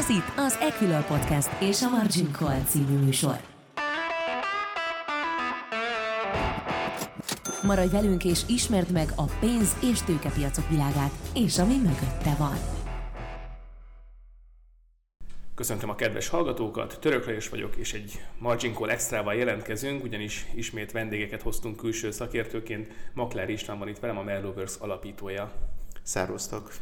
Ez itt az Equilor Podcast és a Margin Call című műsor. Maradj velünk és ismerd meg a pénz- és tőkepiacok világát, és ami mögötte van. Köszöntöm a kedves hallgatókat, Török Lajos vagyok, és egy Margin Call Extrával jelentkezünk, ugyanis ismét vendégeket hoztunk külső szakértőként. Maklár István van itt velem, a Merlovers alapítója. Szervusztok!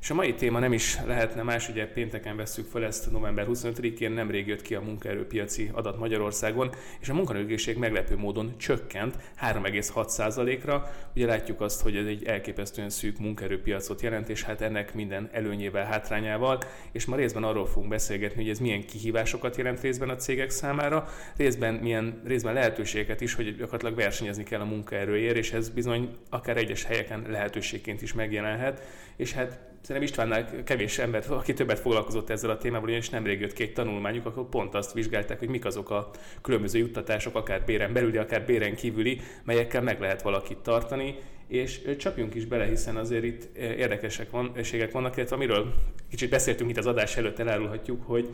És a mai téma nem is lehetne más, ugye pénteken vesszük fel ezt november 25-én, nemrég jött ki a munkaerőpiaci adat Magyarországon, és a munkanőgészség meglepő módon csökkent 3,6%-ra. Ugye látjuk azt, hogy ez egy elképesztően szűk munkaerőpiacot jelent, és hát ennek minden előnyével, hátrányával, és ma részben arról fogunk beszélgetni, hogy ez milyen kihívásokat jelent részben a cégek számára, részben milyen részben lehetőségeket is, hogy gyakorlatilag versenyezni kell a munkaerőért, és ez bizony akár egyes helyeken lehetőségként is megjelenhet, és hát Szerintem Istvánnál kevés ember, aki többet foglalkozott ezzel a témával, ugyanis nemrég jött két tanulmányuk, akkor pont azt vizsgálták, hogy mik azok a különböző juttatások, akár béren belüli, akár béren kívüli, melyekkel meg lehet valakit tartani, és csapjunk is bele, hiszen azért itt érdekesek van, vannak, illetve amiről kicsit beszéltünk itt az adás előtt, elárulhatjuk, hogy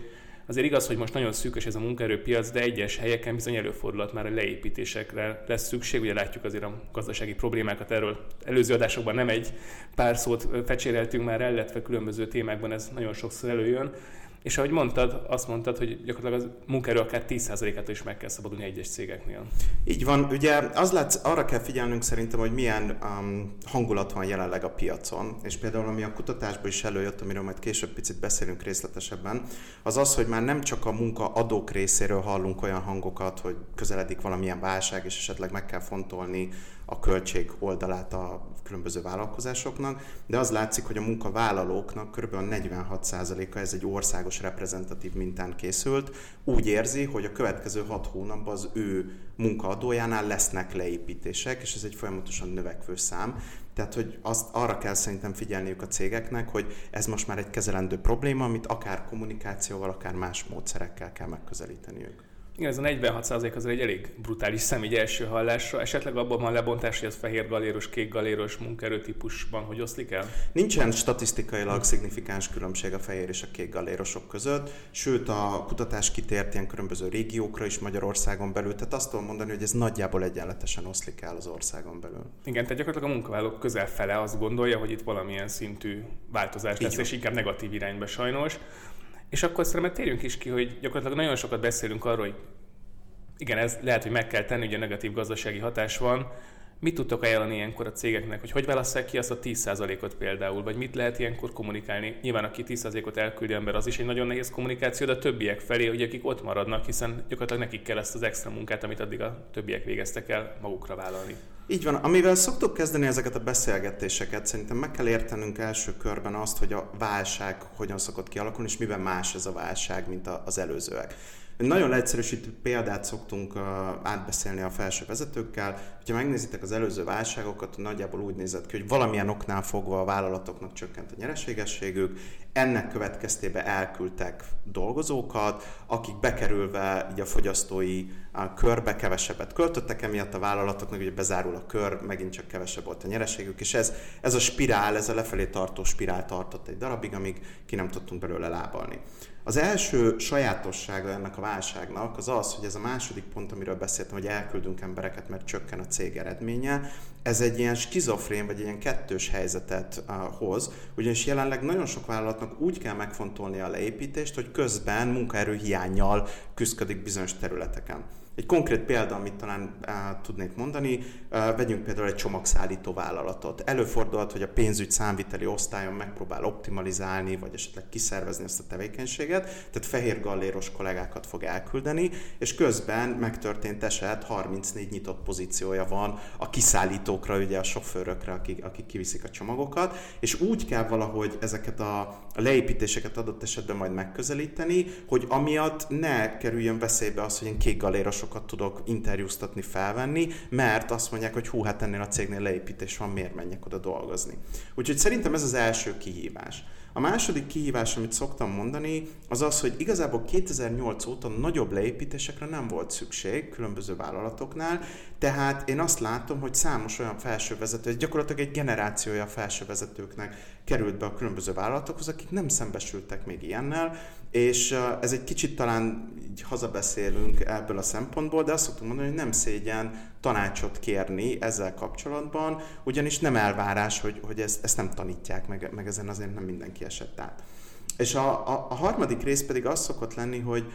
Azért igaz, hogy most nagyon szűkös ez a munkaerőpiac, de egyes helyeken bizony előfordulhat már a leépítésekre lesz szükség. Ugye látjuk azért a gazdasági problémákat erről. Előző adásokban nem egy pár szót fecséreltünk már el, illetve különböző témákban ez nagyon sokszor előjön. És ahogy mondtad, azt mondtad, hogy gyakorlatilag az munkaerő akár 10%-ától is meg kell szabadulni egyes cégeknél. Így van, ugye az látsz, arra kell figyelnünk szerintem, hogy milyen um, hangulat van jelenleg a piacon, és például ami a kutatásból is előjött, amiről majd később picit beszélünk részletesebben, az az, hogy már nem csak a munkaadók részéről hallunk olyan hangokat, hogy közeledik valamilyen válság, és esetleg meg kell fontolni a költség oldalát a különböző vállalkozásoknak, de az látszik, hogy a munkavállalóknak kb. 46%-a ez egy országos reprezentatív mintán készült, úgy érzi, hogy a következő 6 hónapban az ő munkaadójánál lesznek leépítések, és ez egy folyamatosan növekvő szám. Tehát, hogy azt arra kell szerintem figyelniük a cégeknek, hogy ez most már egy kezelendő probléma, amit akár kommunikációval, akár más módszerekkel kell megközelíteniük. Igen, ez a 46% az egy elég brutális szem így első hallásra. Esetleg abban van lebontás, hogy ez fehér galéros, kék galéros munkerőtípusban hogy oszlik el? Nincsen statisztikailag szignifikáns különbség a fehér és a kék galérosok között, sőt a kutatás kitért ilyen különböző régiókra is Magyarországon belül, tehát azt tudom mondani, hogy ez nagyjából egyenletesen oszlik el az országon belül. Igen, tehát gyakorlatilag a munkavállalók közel fele azt gondolja, hogy itt valamilyen szintű változás lesz, és inkább negatív irányba sajnos. És akkor szerintem térjünk is ki, hogy gyakorlatilag nagyon sokat beszélünk arról, hogy igen, ez lehet, hogy meg kell tenni, a negatív gazdasági hatás van, Mit tudtok ajánlani ilyenkor a cégeknek, hogy hogy válasszák ki azt a 10%-ot például, vagy mit lehet ilyenkor kommunikálni? Nyilván aki 10%-ot elküldi ember, az is egy nagyon nehéz kommunikáció, de a többiek felé, hogy akik ott maradnak, hiszen gyakorlatilag nekik kell ezt az extra munkát, amit addig a többiek végeztek el, magukra vállalni. Így van, amivel szoktuk kezdeni ezeket a beszélgetéseket, szerintem meg kell értenünk első körben azt, hogy a válság hogyan szokott kialakulni, és miben más ez a válság, mint az előzőek. Nagyon leegyszerűsítő példát szoktunk átbeszélni a felső vezetőkkel. Ha megnézitek az előző válságokat, nagyjából úgy nézett ki, hogy valamilyen oknál fogva a vállalatoknak csökkent a nyereségességük, ennek következtében elküldtek dolgozókat, akik bekerülve így a fogyasztói körbe kevesebbet költöttek, emiatt a vállalatoknak ugye bezárul a kör, megint csak kevesebb volt a nyereségük, és ez, ez a spirál, ez a lefelé tartó spirál tartott egy darabig, amíg ki nem tudtunk belőle lábalni. Az első sajátossága ennek a válságnak az az, hogy ez a második pont, amiről beszéltem, hogy elküldünk embereket, mert csökken a cég eredménye, ez egy ilyen skizofrén, vagy ilyen kettős helyzetet uh, hoz, ugyanis jelenleg nagyon sok vállalatnak úgy kell megfontolni a leépítést, hogy közben munkaerő hiányjal küzdik bizonyos területeken. Egy konkrét példa, amit talán uh, tudnék mondani, uh, vegyünk például egy csomagszállító vállalatot. Előfordulhat, hogy a pénzügy számviteli osztályon megpróbál optimalizálni, vagy esetleg kiszervezni ezt a tevékenységet, tehát fehér galléros kollégákat fog elküldeni, és közben megtörtént eset, 34 nyitott pozíciója van a kiszállítókra, ugye a sofőrökre, akik, akik kiviszik a csomagokat, és úgy kell valahogy ezeket a, leépítéseket adott esetben majd megközelíteni, hogy amiatt ne kerüljön veszélybe az, hogy én kék galléros sokat tudok interjúztatni, felvenni, mert azt mondják, hogy hú, hát ennél a cégnél leépítés van, miért menjek oda dolgozni. Úgyhogy szerintem ez az első kihívás. A második kihívás, amit szoktam mondani, az az, hogy igazából 2008 óta nagyobb leépítésekre nem volt szükség különböző vállalatoknál, tehát én azt látom, hogy számos olyan felsővezető, ez gyakorlatilag egy generációja felsővezetőknek került be a különböző vállalatokhoz, akik nem szembesültek még ilyennel, és ez egy kicsit talán így hazabeszélünk ebből a szempontból, de azt szoktunk mondani, hogy nem szégyen tanácsot kérni ezzel kapcsolatban, ugyanis nem elvárás, hogy, hogy ezt, ezt nem tanítják, meg, meg ezen azért nem mindenki esett át. És a, a, a harmadik rész pedig az szokott lenni, hogy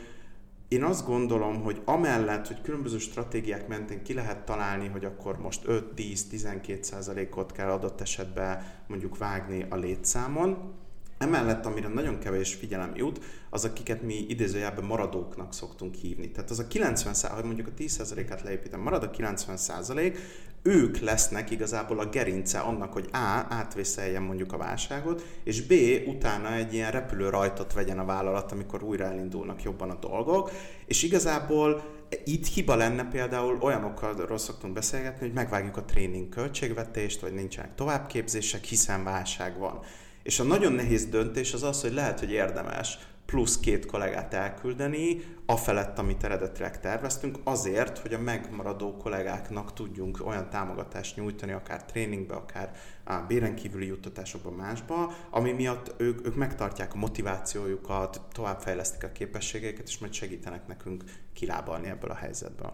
én azt gondolom, hogy amellett, hogy különböző stratégiák mentén ki lehet találni, hogy akkor most 5-10-12 százalékot kell adott esetben mondjuk vágni a létszámon, Emellett, amire nagyon kevés figyelem jut, az, akiket mi idézőjelben maradóknak szoktunk hívni. Tehát az a 90 hogy mondjuk a 10%-át leépítem, marad a 90% ők lesznek igazából a gerince annak, hogy A. átvészeljen mondjuk a válságot, és B. utána egy ilyen repülő rajtot vegyen a vállalat, amikor újra elindulnak jobban a dolgok, és igazából itt hiba lenne például olyanokkal szoktunk beszélgetni, hogy megvágjuk a tréning költségvetést, vagy nincsenek továbbképzések, hiszen válság van. És a nagyon nehéz döntés az az, hogy lehet, hogy érdemes plusz két kollégát elküldeni, afelett, amit eredetileg terveztünk, azért, hogy a megmaradó kollégáknak tudjunk olyan támogatást nyújtani, akár tréningbe, akár a béren kívüli juttatásokban másba, ami miatt ők, ők megtartják a motivációjukat, továbbfejlesztik a képességeiket, és majd segítenek nekünk kilábalni ebből a helyzetből.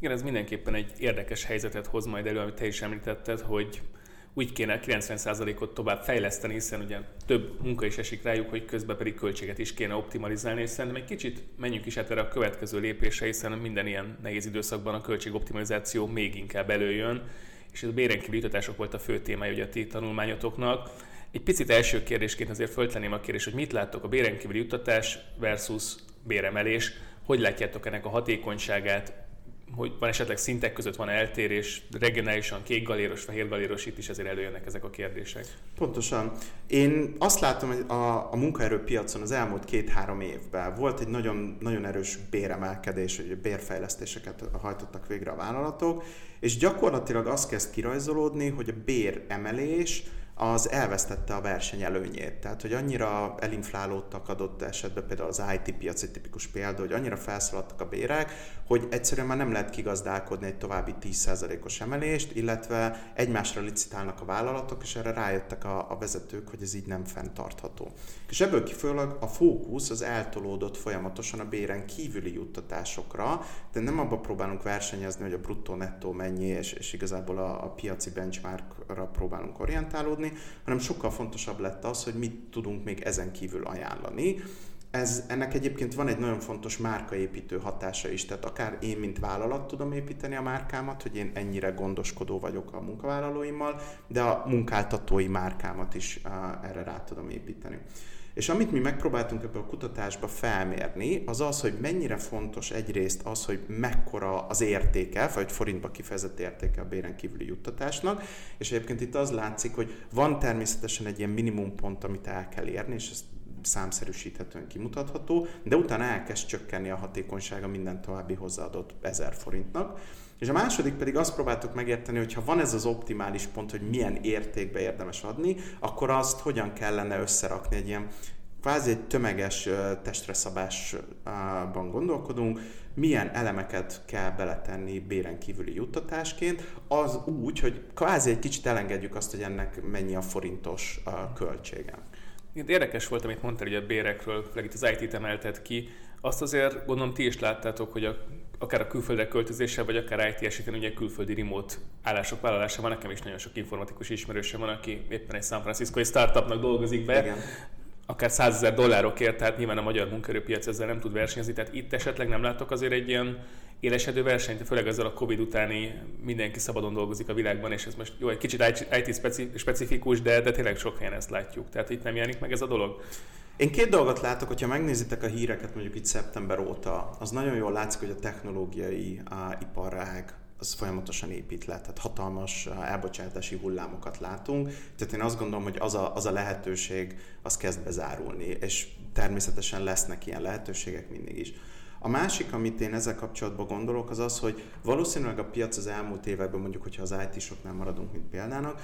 Igen, ez mindenképpen egy érdekes helyzetet hoz majd elő, amit te is említetted, hogy úgy kéne 90%-ot tovább fejleszteni, hiszen ugye több munka is esik rájuk, hogy közben pedig költséget is kéne optimalizálni, és szerintem egy kicsit menjünk is át erre a következő lépésre, hiszen minden ilyen nehéz időszakban a költségoptimalizáció még inkább előjön, és ez a bérenkívüli volt a fő témája ugye a ti tanulmányotoknak. Egy picit első kérdésként azért föltenném a kérdést, hogy mit láttok a bérenkívüli juttatás versus béremelés, hogy látjátok ennek a hatékonyságát, hogy van esetleg szintek között van eltérés, regionálisan kék galéros, fehér galéros, itt is ezért előjönnek ezek a kérdések. Pontosan. Én azt látom, hogy a, a munkaerőpiacon az elmúlt két-három évben volt egy nagyon, nagyon erős béremelkedés, hogy bérfejlesztéseket hajtottak végre a vállalatok, és gyakorlatilag az kezd kirajzolódni, hogy a béremelés az elvesztette a verseny előnyét. Tehát, hogy annyira elinflálódtak adott esetben, például az IT piac egy tipikus példa, hogy annyira felszaladtak a bérek, hogy egyszerűen már nem lehet kigazdálkodni egy további 10%-os emelést, illetve egymásra licitálnak a vállalatok, és erre rájöttek a, a vezetők, hogy ez így nem fenntartható. És ebből kifolyólag a fókusz az eltolódott folyamatosan a béren kívüli juttatásokra, de nem abba próbálunk versenyezni, hogy a bruttó-nettó mennyi, és, és igazából a, a piaci benchmarkra próbálunk orientálódni, hanem sokkal fontosabb lett az, hogy mit tudunk még ezen kívül ajánlani, ez, ennek egyébként van egy nagyon fontos márkaépítő hatása is, tehát akár én, mint vállalat tudom építeni a márkámat, hogy én ennyire gondoskodó vagyok a munkavállalóimmal, de a munkáltatói márkámat is uh, erre rá tudom építeni. És amit mi megpróbáltunk ebbe a kutatásba felmérni, az az, hogy mennyire fontos egyrészt az, hogy mekkora az értéke, vagy forintba kifejezett értéke a béren kívüli juttatásnak, és egyébként itt az látszik, hogy van természetesen egy ilyen minimumpont, amit el kell érni, és ezt számszerűsíthetően kimutatható, de utána elkezd csökkenni a hatékonysága minden további hozzáadott 1000 forintnak. És a második pedig azt próbáltuk megérteni, hogy ha van ez az optimális pont, hogy milyen értékbe érdemes adni, akkor azt hogyan kellene összerakni egy ilyen kvázi egy tömeges testre szabásban gondolkodunk, milyen elemeket kell beletenni béren kívüli juttatásként, az úgy, hogy kvázi egy kicsit elengedjük azt, hogy ennek mennyi a forintos költsége. Érdekes volt, amit mondtál, hogy a bérekről, főleg itt az IT-t emelted ki. Azt azért gondolom ti is láttátok, hogy a, akár a külföldre költözéssel, vagy akár IT esetén ugye külföldi remote állások vállalása van. Nekem is nagyon sok informatikus ismerősöm van, aki éppen egy San Francisco startupnak dolgozik be. Igen akár 100 ezer dollárokért, tehát nyilván a magyar munkerőpiac ezzel nem tud versenyezni, tehát itt esetleg nem látok azért egy ilyen élesedő versenyt, főleg ezzel a Covid utáni mindenki szabadon dolgozik a világban, és ez most jó, egy kicsit IT specifikus, de, de tényleg sok helyen ezt látjuk. Tehát itt nem jelenik meg ez a dolog? Én két dolgot látok, hogyha megnézitek a híreket mondjuk itt szeptember óta, az nagyon jól látszik, hogy a technológiai a iparág az folyamatosan épít le, tehát hatalmas elbocsátási hullámokat látunk. Tehát én azt gondolom, hogy az a, az a lehetőség, az kezd bezárulni, és természetesen lesznek ilyen lehetőségek mindig is. A másik, amit én ezzel kapcsolatban gondolok, az az, hogy valószínűleg a piac az elmúlt években, mondjuk, hogyha az IT-soknál maradunk, mint példának,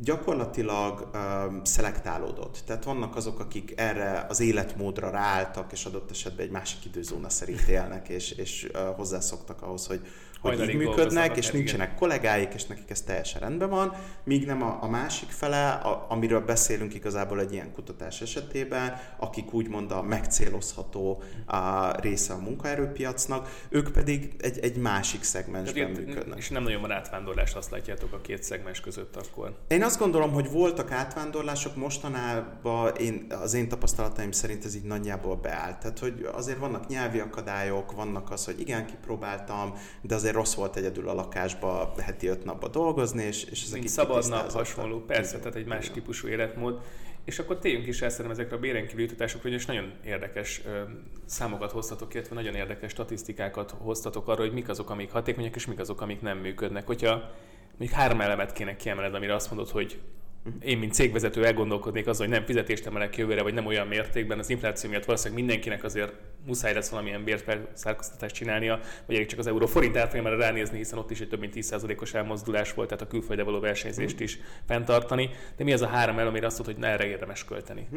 gyakorlatilag uh, szelektálódott. Tehát vannak azok, akik erre az életmódra ráálltak, és adott esetben egy másik időzóna szerint élnek, és, és uh, hozzászoktak ahhoz, hogy, hogy így működnek, és nincsenek igen. kollégáik, és nekik ez teljesen rendben van, míg nem a, a másik fele, a, amiről beszélünk igazából egy ilyen kutatás esetében, akik úgymond a megcélozható a része a munkaerőpiacnak, ők pedig egy, egy másik szegmensben Tehát működnek. És nem nagyon van átvándorlás, azt látjátok a két szegmens között akkor? Én azt gondolom, hogy voltak átvándorlások, mostanában én, az én tapasztalataim szerint ez így nagyjából beállt. Tehát, hogy azért vannak nyelvi akadályok, vannak az, hogy igen, kipróbáltam, de azért rossz volt egyedül a lakásba heti öt napba dolgozni, és, és ezek Mint szabad nap, hasonló, persze, tehát egy más típusú életmód. És akkor tényünk is el ezekre a béren kívüli jutatásokra, és nagyon érdekes ö, számokat hoztatok, illetve nagyon érdekes statisztikákat hoztatok arra, hogy mik azok, amik hatékonyak, és mik azok, amik nem működnek. Hogyha mondjuk három elemet kéne kiemeled, amire azt mondod, hogy én, mint cégvezető elgondolkodnék azon, hogy nem fizetést emelek jövőre, vagy nem olyan mértékben, az infláció miatt valószínűleg mindenkinek azért muszáj lesz valamilyen bérfelszárkóztatást csinálnia, vagy csak az euró forint árfolyamára ránézni, hiszen ott is egy több mint 10%-os elmozdulás volt, tehát a külföldre való versenyzést is fenntartani. De mi az a három elem, amire azt mondod, hogy ne erre érdemes költeni?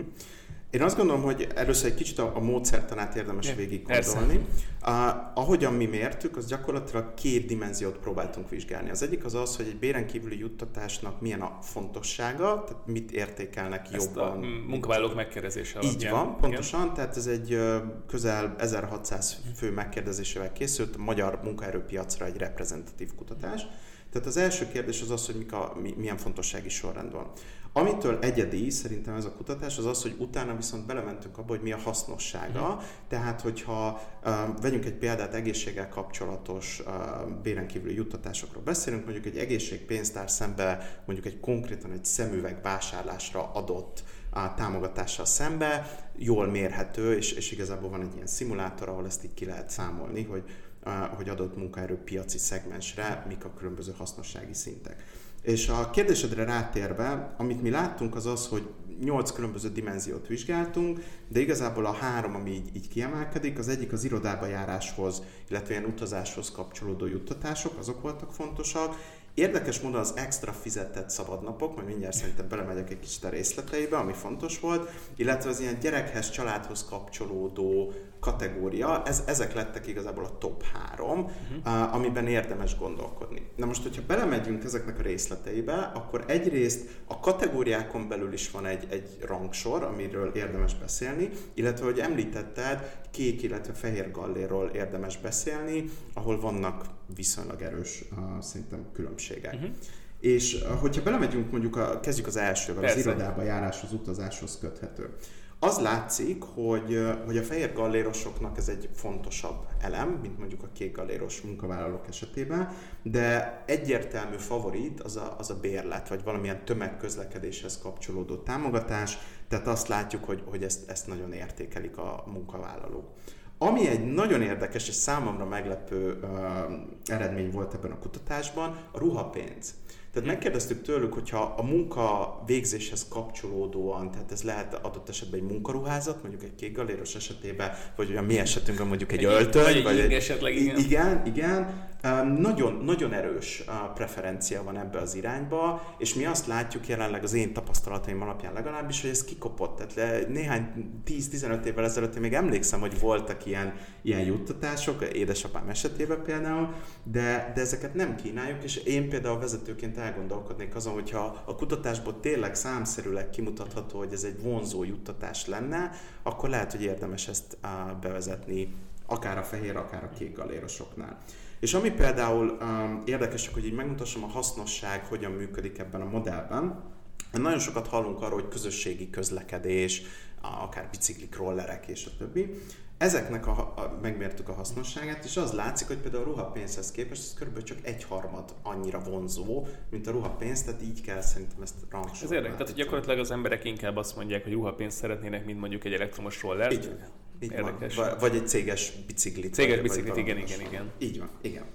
Én azt gondolom, hogy először egy kicsit a, a módszertanát érdemes ja, végig gondolni. Uh, ahogyan mi mértük, az gyakorlatilag két dimenziót próbáltunk vizsgálni. Az egyik az az, hogy egy béren kívüli juttatásnak milyen a fontossága, tehát mit értékelnek Ezt jobban. A munkavállalók megkérdezése alapján. Így van, pontosan, Igen. tehát ez egy közel 1600 fő megkérdezésével készült, a magyar munkaerőpiacra egy reprezentatív kutatás. Tehát az első kérdés az az, hogy mik a, milyen fontossági sorrend van. Amitől egyedi szerintem ez a kutatás, az az, hogy utána viszont belementünk abba, hogy mi a hasznossága. Mm. Tehát, hogyha uh, vegyünk egy példát egészséggel kapcsolatos uh, béren kívüli juttatásokról beszélünk, mondjuk egy egészségpénztár szembe mondjuk egy konkrétan egy szemüveg vásárlásra adott a támogatással szembe, jól mérhető, és, és igazából van egy ilyen szimulátor, ahol ezt így ki lehet számolni, hogy, hogy adott munkaerő piaci szegmensre mik a különböző hasznossági szintek. És a kérdésedre rátérve, amit mi láttunk, az az, hogy nyolc különböző dimenziót vizsgáltunk, de igazából a három, ami így, így kiemelkedik, az egyik az irodába járáshoz, illetve ilyen utazáshoz kapcsolódó juttatások, azok voltak fontosak, Érdekes módon az extra fizetett szabadnapok, majd mindjárt szerintem belemegyek egy kicsit a részleteibe, ami fontos volt, illetve az ilyen gyerekhez, családhoz kapcsolódó kategória, ez, ezek lettek igazából a top három, uh-huh. amiben érdemes gondolkodni. Na most, hogyha belemegyünk ezeknek a részleteibe, akkor egyrészt a kategóriákon belül is van egy, egy rangsor, amiről érdemes beszélni, illetve, hogy említetted, kék, illetve fehér galléról érdemes beszélni, ahol vannak viszonylag erős uh, szerintem különbségek. Uh-huh. És hogyha belemegyünk, mondjuk a, kezdjük az elsővel, Persze. az irodába járáshoz, utazáshoz köthető. Az látszik, hogy, hogy a fehér gallérosoknak ez egy fontosabb elem, mint mondjuk a kék galléros munkavállalók esetében, de egyértelmű favorit az a, az a bérlet, vagy valamilyen tömegközlekedéshez kapcsolódó támogatás, tehát azt látjuk, hogy, hogy ezt, ezt nagyon értékelik a munkavállalók. Ami egy nagyon érdekes és számomra meglepő uh, eredmény volt ebben a kutatásban, a ruhapénz. Tehát megkérdeztük tőlük, hogyha a munka végzéshez kapcsolódóan, tehát ez lehet adott esetben egy munkaruházat, mondjuk egy kék galéros esetében, vagy olyan mi esetünkben mondjuk egy, egy öltöny, vagy, vagy egy, esetleg igen. Igen, igen. Nagyon, nagyon erős preferencia van ebbe az irányba, és mi azt látjuk jelenleg az én tapasztalataim alapján legalábbis, hogy ez kikopott. Tehát le, néhány 10-15 évvel ezelőtt én még emlékszem, hogy voltak ilyen, ilyen juttatások, édesapám esetében például, de, de ezeket nem kínáljuk, és én például vezetőként elgondolkodnék azon, hogyha a kutatásból tényleg számszerűleg kimutatható, hogy ez egy vonzó juttatás lenne, akkor lehet, hogy érdemes ezt bevezetni akár a fehér, akár a kék galérosoknál. És ami például um, érdekes, hogy így megmutassam a hasznosság, hogyan működik ebben a modellben, nagyon sokat hallunk arról, hogy közösségi közlekedés, akár biciklik, rollerek és a többi. Ezeknek a, a, megmértük a hasznosságát, és az látszik, hogy például a ruhapénzhez képest ez kb. csak egy harmad annyira vonzó, mint a ruhapénz, tehát így kell szerintem ezt rangsorolni. Ez érdekes, tehát gyakorlatilag az emberek inkább azt mondják, hogy ruhapénzt szeretnének, mint mondjuk egy elektromos roller. Így, így Érdekes. Van. Vagy egy céges biciklit. Céges vagy, biciklit, vagy igen, igen, igen. Így van, igen.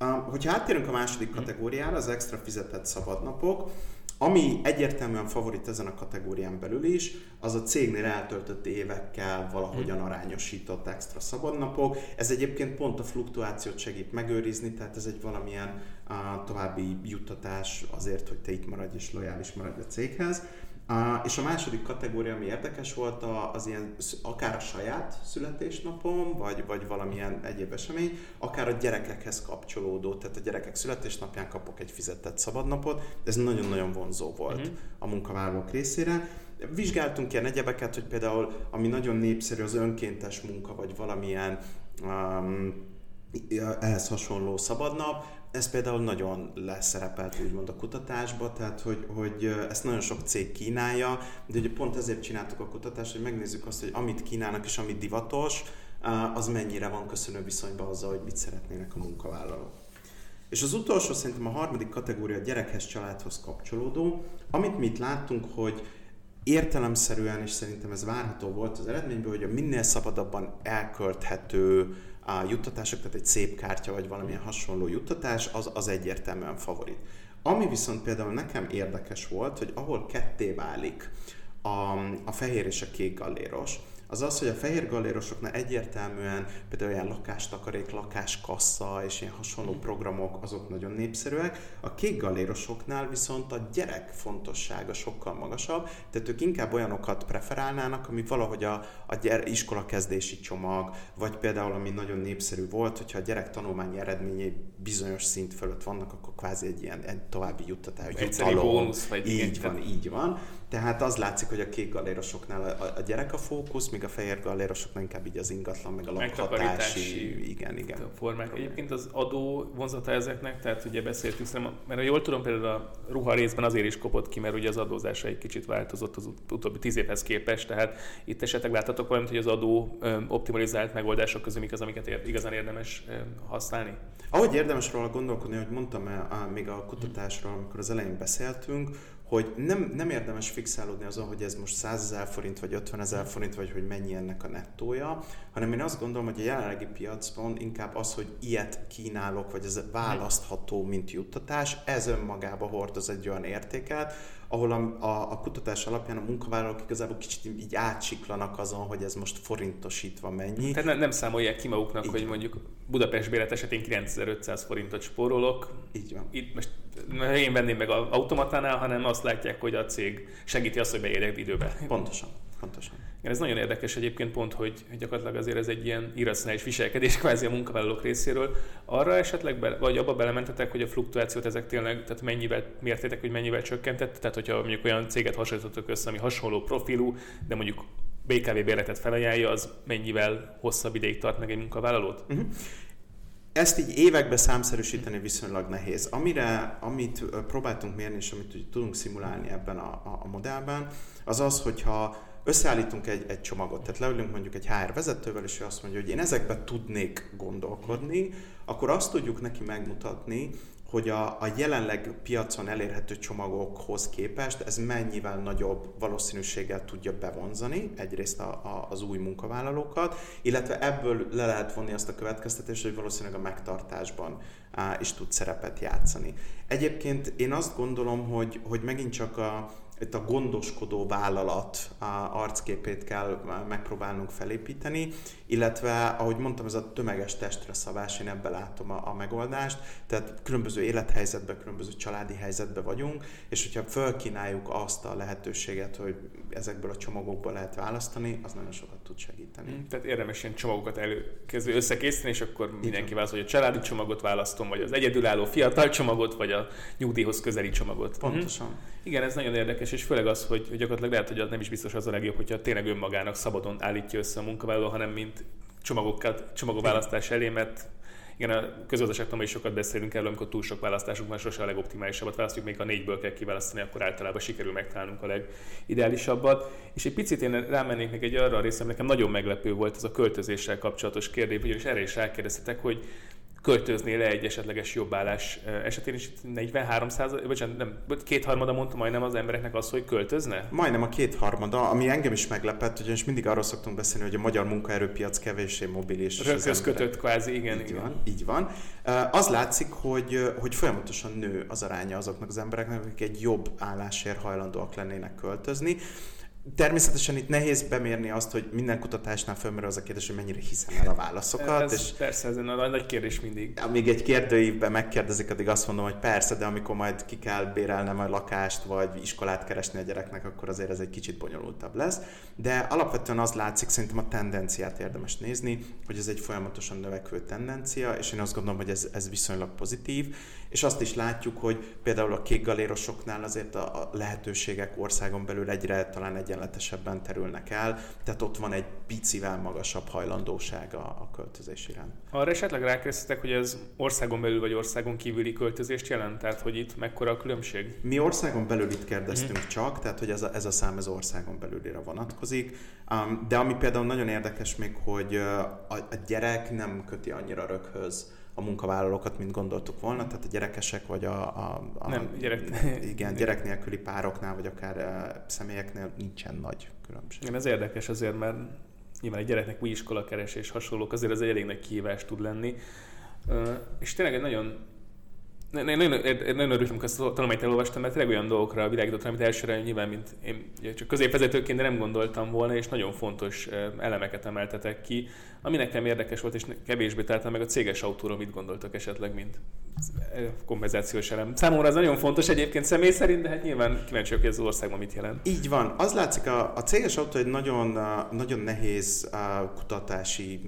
Um, hogyha áttérünk a második kategóriára, az extra fizetett szabadnapok, ami egyértelműen favorit ezen a kategórián belül is, az a cégnél eltöltött évekkel valahogyan hmm. arányosított extra szabadnapok. Ez egyébként pont a fluktuációt segít megőrizni, tehát ez egy valamilyen uh, további juttatás azért, hogy te itt maradj és lojális maradj a céghez. Uh, és a második kategória, ami érdekes volt, az ilyen akár a saját születésnapom, vagy, vagy valamilyen egyéb esemény, akár a gyerekekhez kapcsolódó, tehát a gyerekek születésnapján kapok egy fizetett szabadnapot. Ez nagyon-nagyon vonzó volt uh-huh. a munkavállalók részére. Vizsgáltunk ilyen egyebeket, hogy például, ami nagyon népszerű, az önkéntes munka, vagy valamilyen um, ehhez hasonló szabadnap, ez például nagyon leszerepelt úgymond a kutatásba, tehát hogy, hogy ezt nagyon sok cég kínálja, de ugye pont ezért csináltuk a kutatást, hogy megnézzük azt, hogy amit kínálnak és amit divatos, az mennyire van köszönő viszonyban azzal, hogy mit szeretnének a munkavállalók. És az utolsó, szerintem a harmadik kategória a gyerekhez, családhoz kapcsolódó, amit mi itt láttunk, hogy értelemszerűen, és szerintem ez várható volt az eredményből, hogy a minél szabadabban elkölthető a juttatások, tehát egy szép kártya vagy valamilyen hasonló juttatás, az, az egyértelműen favorit. Ami viszont például nekem érdekes volt, hogy ahol ketté válik a, a fehér és a kék galléros, az az, hogy a fehér gallérosoknál egyértelműen például ilyen lakástakarék, lakáskassa és ilyen hasonló mm. programok azok nagyon népszerűek. A kék gallérosoknál viszont a gyerek fontossága sokkal magasabb, tehát ők inkább olyanokat preferálnának, ami valahogy a, a gyere, iskola kezdési csomag, vagy például ami nagyon népszerű volt, hogyha a gyerek tanulmányi eredményei bizonyos szint fölött vannak, akkor kvázi egy ilyen egy további juttatás, egy bónusz, vagy így van, így van. Tehát az látszik, hogy a kék gallérosoknál a, a gyerek a fókusz, míg a fehér gallérosoknál inkább így az ingatlan, meg a lakhatási, igen, igen. A formák. Egyébként az adó vonzata ezeknek, tehát ugye beszéltünk, mert ha jól tudom, például a ruha részben azért is kopott ki, mert ugye az adózása egy kicsit változott az utóbbi tíz évhez képest, tehát itt esetleg láthatok valamit, hogy az adó optimalizált megoldások közül mik az, amiket igazán érdemes használni? Ahogy érdemes róla gondolkodni, hogy mondtam még a kutatásról, amikor az elején beszéltünk, hogy nem, nem érdemes fixálódni azon, hogy ez most 100 ezer forint, vagy 50 ezer forint, vagy hogy mennyi ennek a nettója, hanem én azt gondolom, hogy a jelenlegi piacon inkább az, hogy ilyet kínálok, vagy ez választható, mint juttatás, ez önmagába hordoz egy olyan értéket, ahol a, a, a kutatás alapján a munkavállalók igazából kicsit így átsiklanak azon, hogy ez most forintosítva mennyi. Tehát ne, nem számolják ki maguknak, így hogy mondjuk Budapest bélet esetén 9500 forintot spórolok. Így van. Itt most én venném meg az automatánál, hanem azt látják, hogy a cég segíti azt, hogy beérjek időbe. Pontosan. Pontosan. Ez nagyon érdekes egyébként pont, hogy gyakorlatilag azért ez egy ilyen irracionális viselkedés kvázi a munkavállalók részéről. Arra esetleg, be, vagy abba belementetek, hogy a fluktuációt ezek tényleg, tehát mennyivel, mértétek, hogy mennyivel csökkentett? Tehát, hogyha mondjuk olyan céget hasonlítottak össze, ami hasonló profilú, de mondjuk BKV bérletet felajánlja, az mennyivel hosszabb ideig tart meg egy munkavállalót? Uh-huh. Ezt így évekbe számszerűsíteni viszonylag nehéz. Amire, amit próbáltunk mérni, és amit tudunk szimulálni ebben a, a, a modellben, az az, hogyha összeállítunk egy, egy csomagot, tehát leülünk mondjuk egy HR vezetővel, és ő azt mondja, hogy én ezekben tudnék gondolkodni, akkor azt tudjuk neki megmutatni, hogy a, a jelenleg piacon elérhető csomagokhoz képest ez mennyivel nagyobb valószínűséggel tudja bevonzani egyrészt a, a, az új munkavállalókat, illetve ebből le lehet vonni azt a következtetést, hogy valószínűleg a megtartásban á, is tud szerepet játszani. Egyébként én azt gondolom, hogy, hogy megint csak a, itt a gondoskodó vállalat arcképét kell megpróbálnunk felépíteni, illetve, ahogy mondtam, ez a tömeges testre szabás, én ebben látom a, a megoldást, tehát különböző élethelyzetben, különböző családi helyzetben vagyunk, és hogyha fölkínáljuk azt a lehetőséget, hogy ezekből a csomagokból lehet választani, az nagyon sokat tud segíteni. Hmm, tehát érdemes ilyen csomagokat előkezdő összekészíteni, és akkor mindenki választ, hogy a családi csomagot választom, vagy az egyedülálló fiatal csomagot, vagy a nyugdíjhoz közeli csomagot. Pontosan. Hmm. Igen, ez nagyon érdekes, és főleg az, hogy, hogy gyakorlatilag lehet, hogy az nem is biztos az a legjobb, hogyha tényleg önmagának szabadon állítja össze a munkavállaló, hanem mint csomagokat, csomagválasztás elé, mert igen, a közgazdaságtan is sokat beszélünk erről, amikor túl sok választásunk van, sose a legoptimálisabbat választjuk, még a négyből kell kiválasztani, akkor általában sikerül megtalálnunk a legideálisabbat. És egy picit én rámennék még egy arra a részem, nekem nagyon meglepő volt ez a költözéssel kapcsolatos kérdés, ugyanis erre is rákérdeztetek, hogy költöznél le egy esetleges jobbállás esetén is 43 százalék, vagy nem, kétharmada mondta majdnem az embereknek azt, hogy költözne? Majdnem a kétharmada, ami engem is meglepett, ugyanis mindig arról szoktunk beszélni, hogy a magyar munkaerőpiac kevéssé mobilis. Röghöz kötött kvázi, igen. Így igen. van, így van. Az látszik, hogy, hogy folyamatosan nő az aránya azoknak az embereknek, akik egy jobb állásért hajlandóak lennének költözni. Természetesen itt nehéz bemérni azt, hogy minden kutatásnál fölmerül az a kérdés, hogy mennyire hiszem el a válaszokat. Ez, és persze, ez egy nagy kérdés mindig. Amíg egy kérdőívben megkérdezik, addig azt mondom, hogy persze, de amikor majd ki kell bérelnem a lakást, vagy iskolát keresni a gyereknek, akkor azért ez egy kicsit bonyolultabb lesz. De alapvetően az látszik, szerintem a tendenciát érdemes nézni, hogy ez egy folyamatosan növekvő tendencia, és én azt gondolom, hogy ez, ez viszonylag pozitív. És azt is látjuk, hogy például a kék galérosoknál azért a lehetőségek országon belül egyre talán egyenletesebben terülnek el, tehát ott van egy picivel magasabb hajlandóság a, a költözés iránt. Arra esetleg rákérdeztetek, hogy ez országon belül vagy országon kívüli költözést jelent? Tehát, hogy itt mekkora a különbség? Mi országon belül itt kérdeztünk mm. csak, tehát hogy ez a, ez a szám ez országon belülire vonatkozik. Um, de ami például nagyon érdekes még, hogy a, a gyerek nem köti annyira röghöz a munkavállalókat, mint gondoltuk volna, tehát a gyerekesek vagy a, a, a Nem, gyerek... igen, gyerek nélküli pároknál, vagy akár személyeknél nincsen nagy különbség. Igen, ez érdekes azért, mert nyilván egy gyereknek új iskola keresés hasonlók, azért ez egy elég nagy kihívás tud lenni. És tényleg egy nagyon nagyon, nagyon, nagyon örültem, amikor ezt a tanulmányt elolvastam, mert tényleg olyan dolgokra világítottam, amit elsőre nyilván, mint én csak középvezetőként, de nem gondoltam volna, és nagyon fontos elemeket emeltetek ki, ami nekem érdekes volt, és kevésbé találtam meg a céges autóról, mit gondoltak esetleg, mint kompenzációs elem. Számomra ez nagyon fontos egyébként személy szerint, de hát nyilván kíváncsiak, hogy ez az országban mit jelent. Így van. Az látszik, a, a céges autó egy nagyon, nagyon nehéz kutatási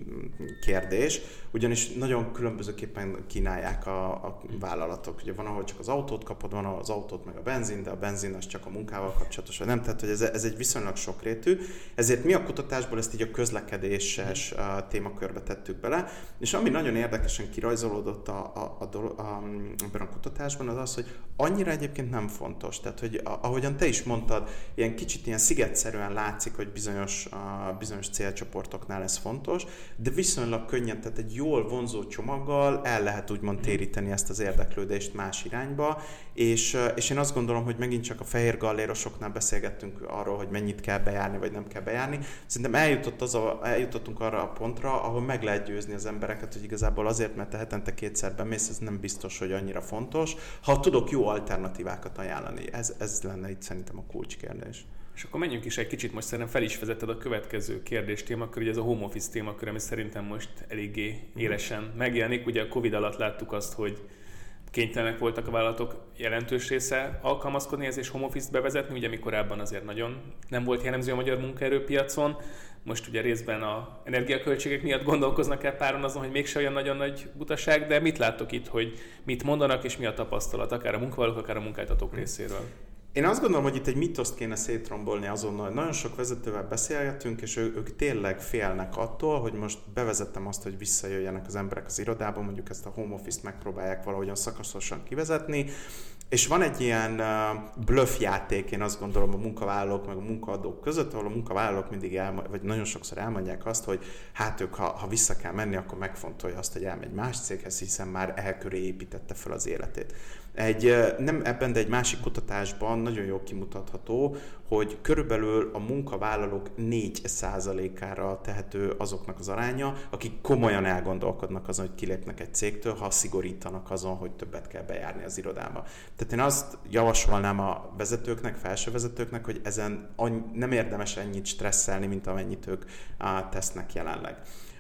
kérdés, ugyanis nagyon különbözőképpen kínálják a, a vállalatok. Ugye van, ahol csak az autót kapod, van, ahol az autót meg a benzin, de a benzin az csak a munkával kapcsolatos, vagy nem. Tehát, hogy ez, ez egy viszonylag sokrétű. Ezért mi a kutatásból ezt így a közlekedéses témakörbe tettük bele, és ami nagyon érdekesen kirajzolódott a, a, a, a, a, ebben a kutatásban, az az, hogy annyira egyébként nem fontos. Tehát, hogy ahogyan te is mondtad, ilyen kicsit ilyen szigetszerűen látszik, hogy bizonyos, a, bizonyos célcsoportoknál ez fontos, de viszonylag könnyen, tehát egy jól vonzó csomaggal el lehet úgymond téríteni ezt az érdeklődést más irányba, és, és én azt gondolom, hogy megint csak a fehér gallérosoknál beszélgettünk arról, hogy mennyit kell bejárni, vagy nem kell bejárni. Szerintem eljutott az a, eljutottunk arra a pontra, ahol meg lehet győzni az embereket, hogy igazából azért, mert te hetente kétszer bemész, ez nem biztos, hogy annyira fontos. Ha tudok jó alternatívákat ajánlani, ez, ez lenne itt szerintem a kulcskérdés. És akkor menjünk is egy kicsit, most szerintem fel is vezetted a következő kérdés témakör, ugye ez a home office témakör, ami szerintem most eléggé élesen megjelenik. Ugye a Covid alatt láttuk azt, hogy kénytelenek voltak a vállalatok jelentős része alkalmazkodni ez és home office bevezetni, ugye mi korábban azért nagyon nem volt jellemző a magyar munkaerőpiacon. Most ugye részben a energiaköltségek miatt gondolkoznak el páron azon, hogy mégse olyan nagyon nagy butaság, de mit láttok itt, hogy mit mondanak és mi a tapasztalat, akár a munkavállalók, akár a munkáltatók részéről? Én azt gondolom, hogy itt egy mitoszt kéne szétrombolni azonnal. Nagyon sok vezetővel beszélgetünk, és ő, ők tényleg félnek attól, hogy most bevezettem azt, hogy visszajöjjenek az emberek az irodába, mondjuk ezt a home office-t megpróbálják valahogyan szakaszosan kivezetni, és van egy ilyen bluff játék, én azt gondolom a munkavállalók meg a munkaadók között, ahol a munkavállalók mindig el, vagy nagyon sokszor elmondják azt, hogy hát ők, ha, ha vissza kell menni, akkor megfontolja azt, hogy elmegy más céghez, hiszen már elköré építette fel az életét. Egy, nem ebben, de egy másik kutatásban nagyon jól kimutatható, hogy körülbelül a munkavállalók 4%-ára tehető azoknak az aránya, akik komolyan elgondolkodnak azon, hogy kilépnek egy cégtől, ha szigorítanak azon, hogy többet kell bejárni az irodába. Tehát én azt javasolnám a vezetőknek, felső vezetőknek, hogy ezen nem érdemes ennyit stresszelni, mint amennyit ők tesznek jelenleg.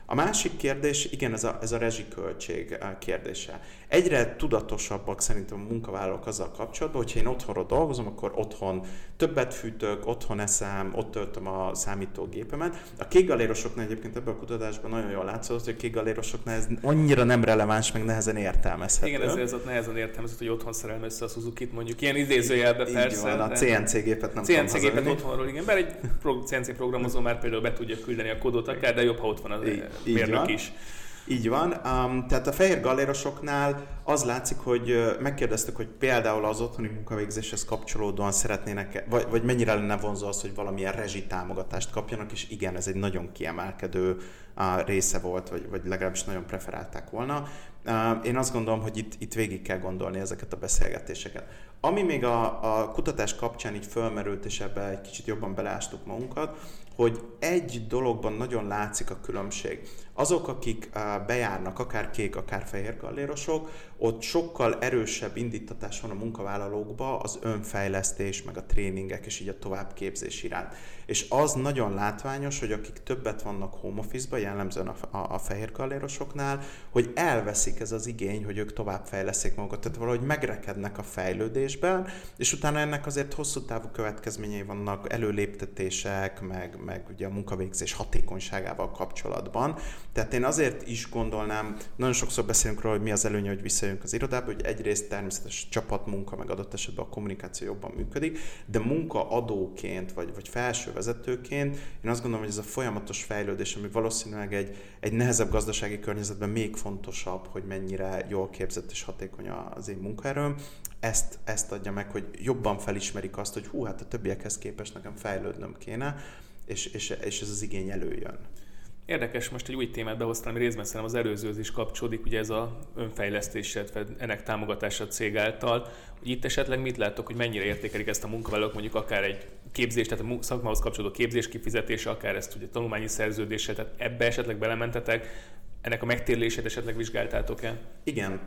A másik kérdés, igen, ez a, ez a rezsiköltség kérdése. Egyre tudatosabbak szerintem a munkavállalók azzal kapcsolatban, hogyha én otthonról dolgozom, akkor otthon többet fűtök, otthon eszem, ott töltöm a számítógépemet. A kékgalérosoknál egyébként ebben a kutatásban nagyon jól látszott, hogy a kékgalérosoknál ez annyira nem releváns, meg nehezen értelmezhető. Igen, ezért ez ott nehezen értelmezhető, hogy otthon szerelem össze a Suzuki-t, mondjuk ilyen idézőjelbe persze. Van, a CNC gépet nem CNC gépet otthonról, igen, mert egy CNC programozó már például be tudja küldeni a kódot akár, de jobb, ha ott van a mérnök is. Így van. Um, tehát a fehér galérosoknál az látszik, hogy megkérdeztük, hogy például az otthoni munkavégzéshez kapcsolódóan szeretnének, vagy, vagy mennyire lenne vonzó az, hogy valamilyen rezsi támogatást kapjanak, és igen, ez egy nagyon kiemelkedő uh, része volt, vagy, vagy legalábbis nagyon preferálták volna. Én azt gondolom, hogy itt, itt végig kell gondolni ezeket a beszélgetéseket. Ami még a, a kutatás kapcsán így fölmerült, és ebbe egy kicsit jobban beleástuk magunkat, hogy egy dologban nagyon látszik a különbség. Azok, akik bejárnak, akár kék, akár fehér gallérosok, ott sokkal erősebb indítatás van a munkavállalókba az önfejlesztés, meg a tréningek, és így a továbbképzés iránt. És az nagyon látványos, hogy akik többet vannak home office-ba, jellemzően a, a, a fehér gallérosoknál, hogy elveszik ez az igény, hogy ők továbbfejleszik magukat, tehát valahogy megrekednek a fejlődésben, és utána ennek azért hosszú távú következményei vannak, előléptetések, meg, meg ugye a munkavégzés hatékonyságával kapcsolatban. Tehát én azért is gondolnám, nagyon sokszor beszélünk róla, hogy mi az előnye, hogy visszajönk az irodába, hogy egyrészt természetes csapatmunka, meg adott esetben a kommunikáció jobban működik, de munkaadóként, vagy, vagy felső vezetőként én azt gondolom, hogy ez a folyamatos fejlődés, ami valószínűleg egy, egy nehezebb gazdasági környezetben még fontosabb, hogy mennyire jól képzett és hatékony az én munkaerőm, ezt, ezt adja meg, hogy jobban felismerik azt, hogy hú, hát a többiekhez képest nekem fejlődnöm kéne, és, és, és ez az igény előjön. Érdekes, most egy új témát behoztam, ami részben szerintem az előzőhöz is kapcsolódik, ugye ez a önfejlesztés, ennek támogatása a cég által. Hogy itt esetleg mit látok, hogy mennyire értékelik ezt a munkavállalók, mondjuk akár egy képzés, tehát a szakmához kapcsolódó képzés kifizetése, akár ezt ugye tanulmányi szerződéssel, tehát ebbe esetleg belementetek, ennek a megtérülését esetleg vizsgáltátok-e? Igen,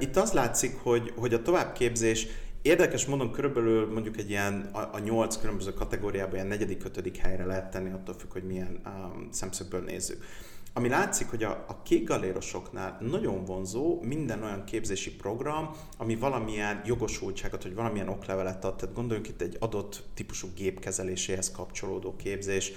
itt az látszik, hogy, hogy a továbbképzés Érdekes módon körülbelül mondjuk egy ilyen a, a nyolc különböző kategóriában ilyen negyedik, ötödik helyre lehet tenni, attól függ, hogy milyen um, szemszögből nézzük. Ami látszik, hogy a, a kék nagyon vonzó minden olyan képzési program, ami valamilyen jogosultságot, vagy valamilyen oklevelet ad. Tehát gondoljunk itt egy adott típusú gépkezeléséhez kapcsolódó képzés,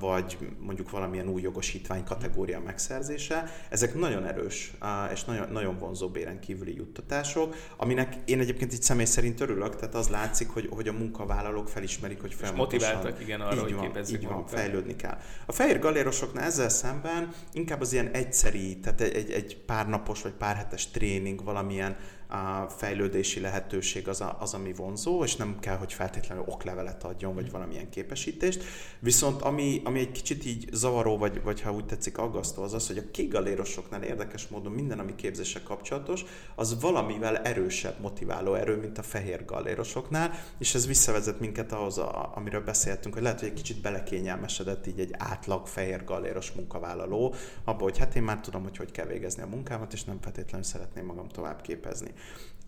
vagy mondjuk valamilyen új jogosítvány kategória megszerzése. Ezek nagyon erős és nagyon, nagyon vonzó béren kívüli juttatások, aminek én egyébként így személy szerint örülök, tehát az látszik, hogy, hogy a munkavállalók felismerik, hogy folyamatosan... motiváltak, igen, arra, így hogy van, így van, fejlődni kell. A fehér galérosoknál ezzel szemben inkább az ilyen egyszeri, tehát egy, egy pár napos vagy pár hetes tréning, valamilyen a fejlődési lehetőség az, a, az, ami vonzó, és nem kell, hogy feltétlenül oklevelet adjon, vagy valamilyen képesítést. Viszont ami, ami egy kicsit így zavaró, vagy, vagy ha úgy tetszik aggasztó, az az, hogy a kégalérosoknál érdekes módon minden, ami képzése kapcsolatos, az valamivel erősebb motiváló erő, mint a fehér gallérosoknál, és ez visszavezet minket ahhoz, a, amiről beszéltünk, hogy lehet, hogy egy kicsit belekényelmesedett így egy átlag fehér galléros munkavállaló, abból, hogy hát én már tudom, hogy hogy kell végezni a munkámat, és nem feltétlenül szeretném magam tovább képezni.